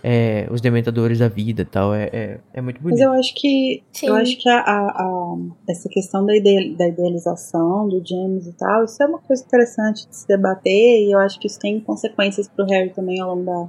é, os dementadores da vida e tal. É, é, é, muito bonito. Mas eu acho que Sim. eu acho que a, a, a, essa questão da, ide da idealização do James e tal, isso é uma coisa interessante de se debater e eu acho que isso tem consequências pro Harry também ao longo da,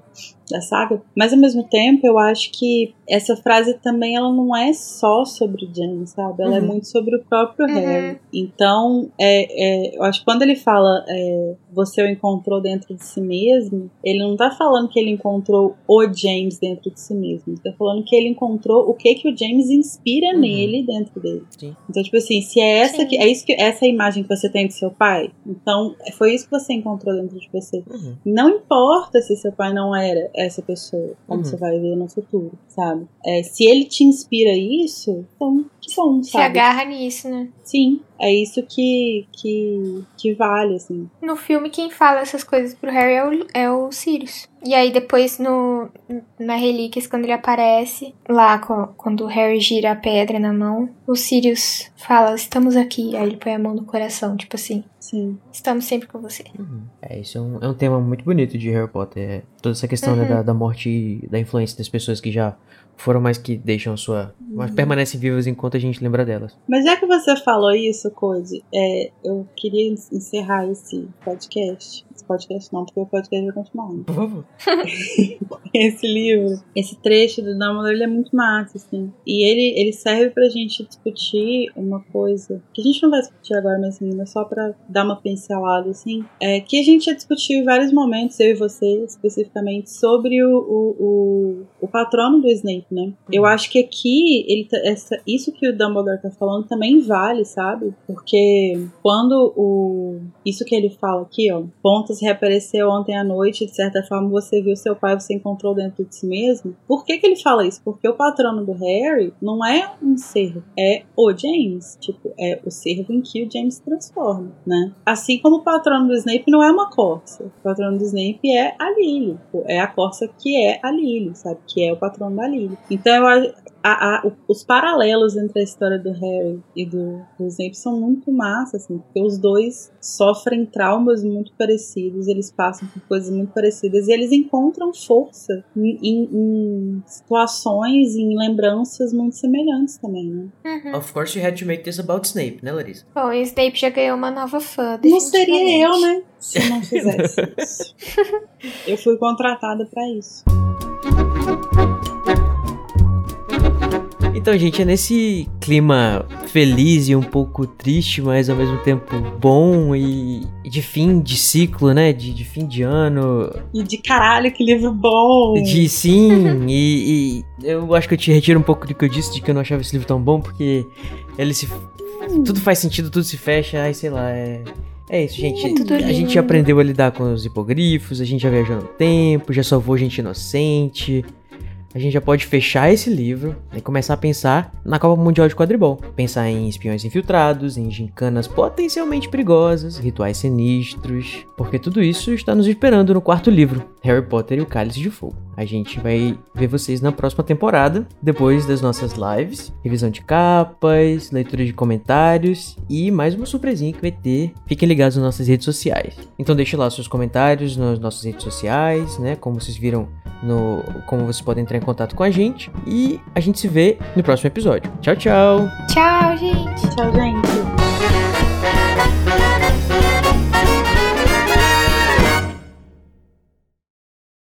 da saga. Mas ao mesmo tempo, eu acho que essa frase também ela não é só sobre o James, sabe? Ela é uhum. é muito sobre o próprio uhum. Harry. Então, é, é, eu acho que quando ele fala é, você o encontrou dentro de si mesmo, ele não tá falando que ele encontrou o James dentro de si mesmo. Ele tá falando que ele encontrou o que que o James inspira uhum. nele dentro dele. Sim. Então, tipo assim, se é essa que é isso que essa é imagem que você tem de seu pai, então foi isso que você encontrou dentro de você. Uhum. Não importa se seu pai não era essa pessoa, como uhum. você vai ver no futuro, sabe? É, se ele te inspira isso, então que bom, sabe? Se agarra nisso, né? Sim, é isso que, que, que vale, assim. No filme, quem fala essas coisas pro Harry é o, é o Sirius. E aí, depois, no, na Relíquias, quando ele aparece, lá quando o Harry gira a pedra na mão, o Sirius fala: Estamos aqui. Aí ele põe a mão no coração, tipo assim. Sim. Estamos sempre com você. Uhum. É, isso é um, é um tema muito bonito de Harry Potter. É toda essa questão né, uhum. né, da, da morte e da influência das pessoas que já foram mais que deixam a sua. Mas uhum. permanecem vivas enquanto gente lembra delas. Mas já que você falou isso, Code, é, eu queria encerrar esse podcast esse podcast não, porque o podcast vai continuar. Por favor. (laughs) esse livro, esse trecho do Dumbledore, ele é muito massa, assim. E ele, ele serve pra gente discutir uma coisa que a gente não vai discutir agora, mas assim, só pra dar uma pincelada, assim. É que a gente já discutiu em vários momentos, eu e você especificamente, sobre o, o, o, o patrono do Snape, né? Eu acho que aqui, ele tá, essa, isso que o Dumbledore tá falando também vale, sabe? Porque quando o. Isso que ele fala aqui, ó. Pontas reapareceu ontem à noite, de certa forma você viu seu pai, você encontrou dentro de si mesmo. Por que, que ele fala isso? Porque o patrono do Harry não é um servo, é o James. Tipo, é o servo em que o James se transforma, né? Assim como o patrono do Snape não é uma corça. O patrono do Snape é a Lily. É a corça que é a Lily, sabe? Que é o patrono da Lily. Então eu a, a, os paralelos entre a história do Harry e do, do Snape são muito massa, assim, porque os dois sofrem traumas muito parecidos, eles passam por coisas muito parecidas e eles encontram força em, em, em situações, em lembranças muito semelhantes também, né? Uhum. Of course you had to make this about Snape, né, Larissa? Bom, o Snape já ganhou uma nova fã. Não seria eu, né? (laughs) Se não fizesse isso. eu fui contratada pra isso. Então, gente, é nesse clima feliz e um pouco triste, mas ao mesmo tempo bom e de fim de ciclo, né? De, de fim de ano. E de caralho, que livro bom! De sim, (laughs) e, e eu acho que eu te retiro um pouco do que eu disse, de que eu não achava esse livro tão bom, porque ele se. Tudo faz sentido, tudo se fecha, ai sei lá, é. É isso, gente. É tudo a gente aprendeu a lidar com os hipogrifos, a gente já viajou no tempo, já salvou gente inocente. A gente já pode fechar esse livro e começar a pensar na Copa Mundial de Quadribol. Pensar em espiões infiltrados, em gincanas potencialmente perigosas, rituais sinistros, porque tudo isso está nos esperando no quarto livro, Harry Potter e o Cálice de Fogo. A gente vai ver vocês na próxima temporada, depois das nossas lives, revisão de capas, leitura de comentários e mais uma surpresinha que vai ter. Fiquem ligados nas nossas redes sociais. Então deixe lá seus comentários nas nossas redes sociais, né? Como vocês viram no como vocês podem entrar em contato com a gente e a gente se vê no próximo episódio. Tchau, tchau. Tchau, gente. Tchau, gente.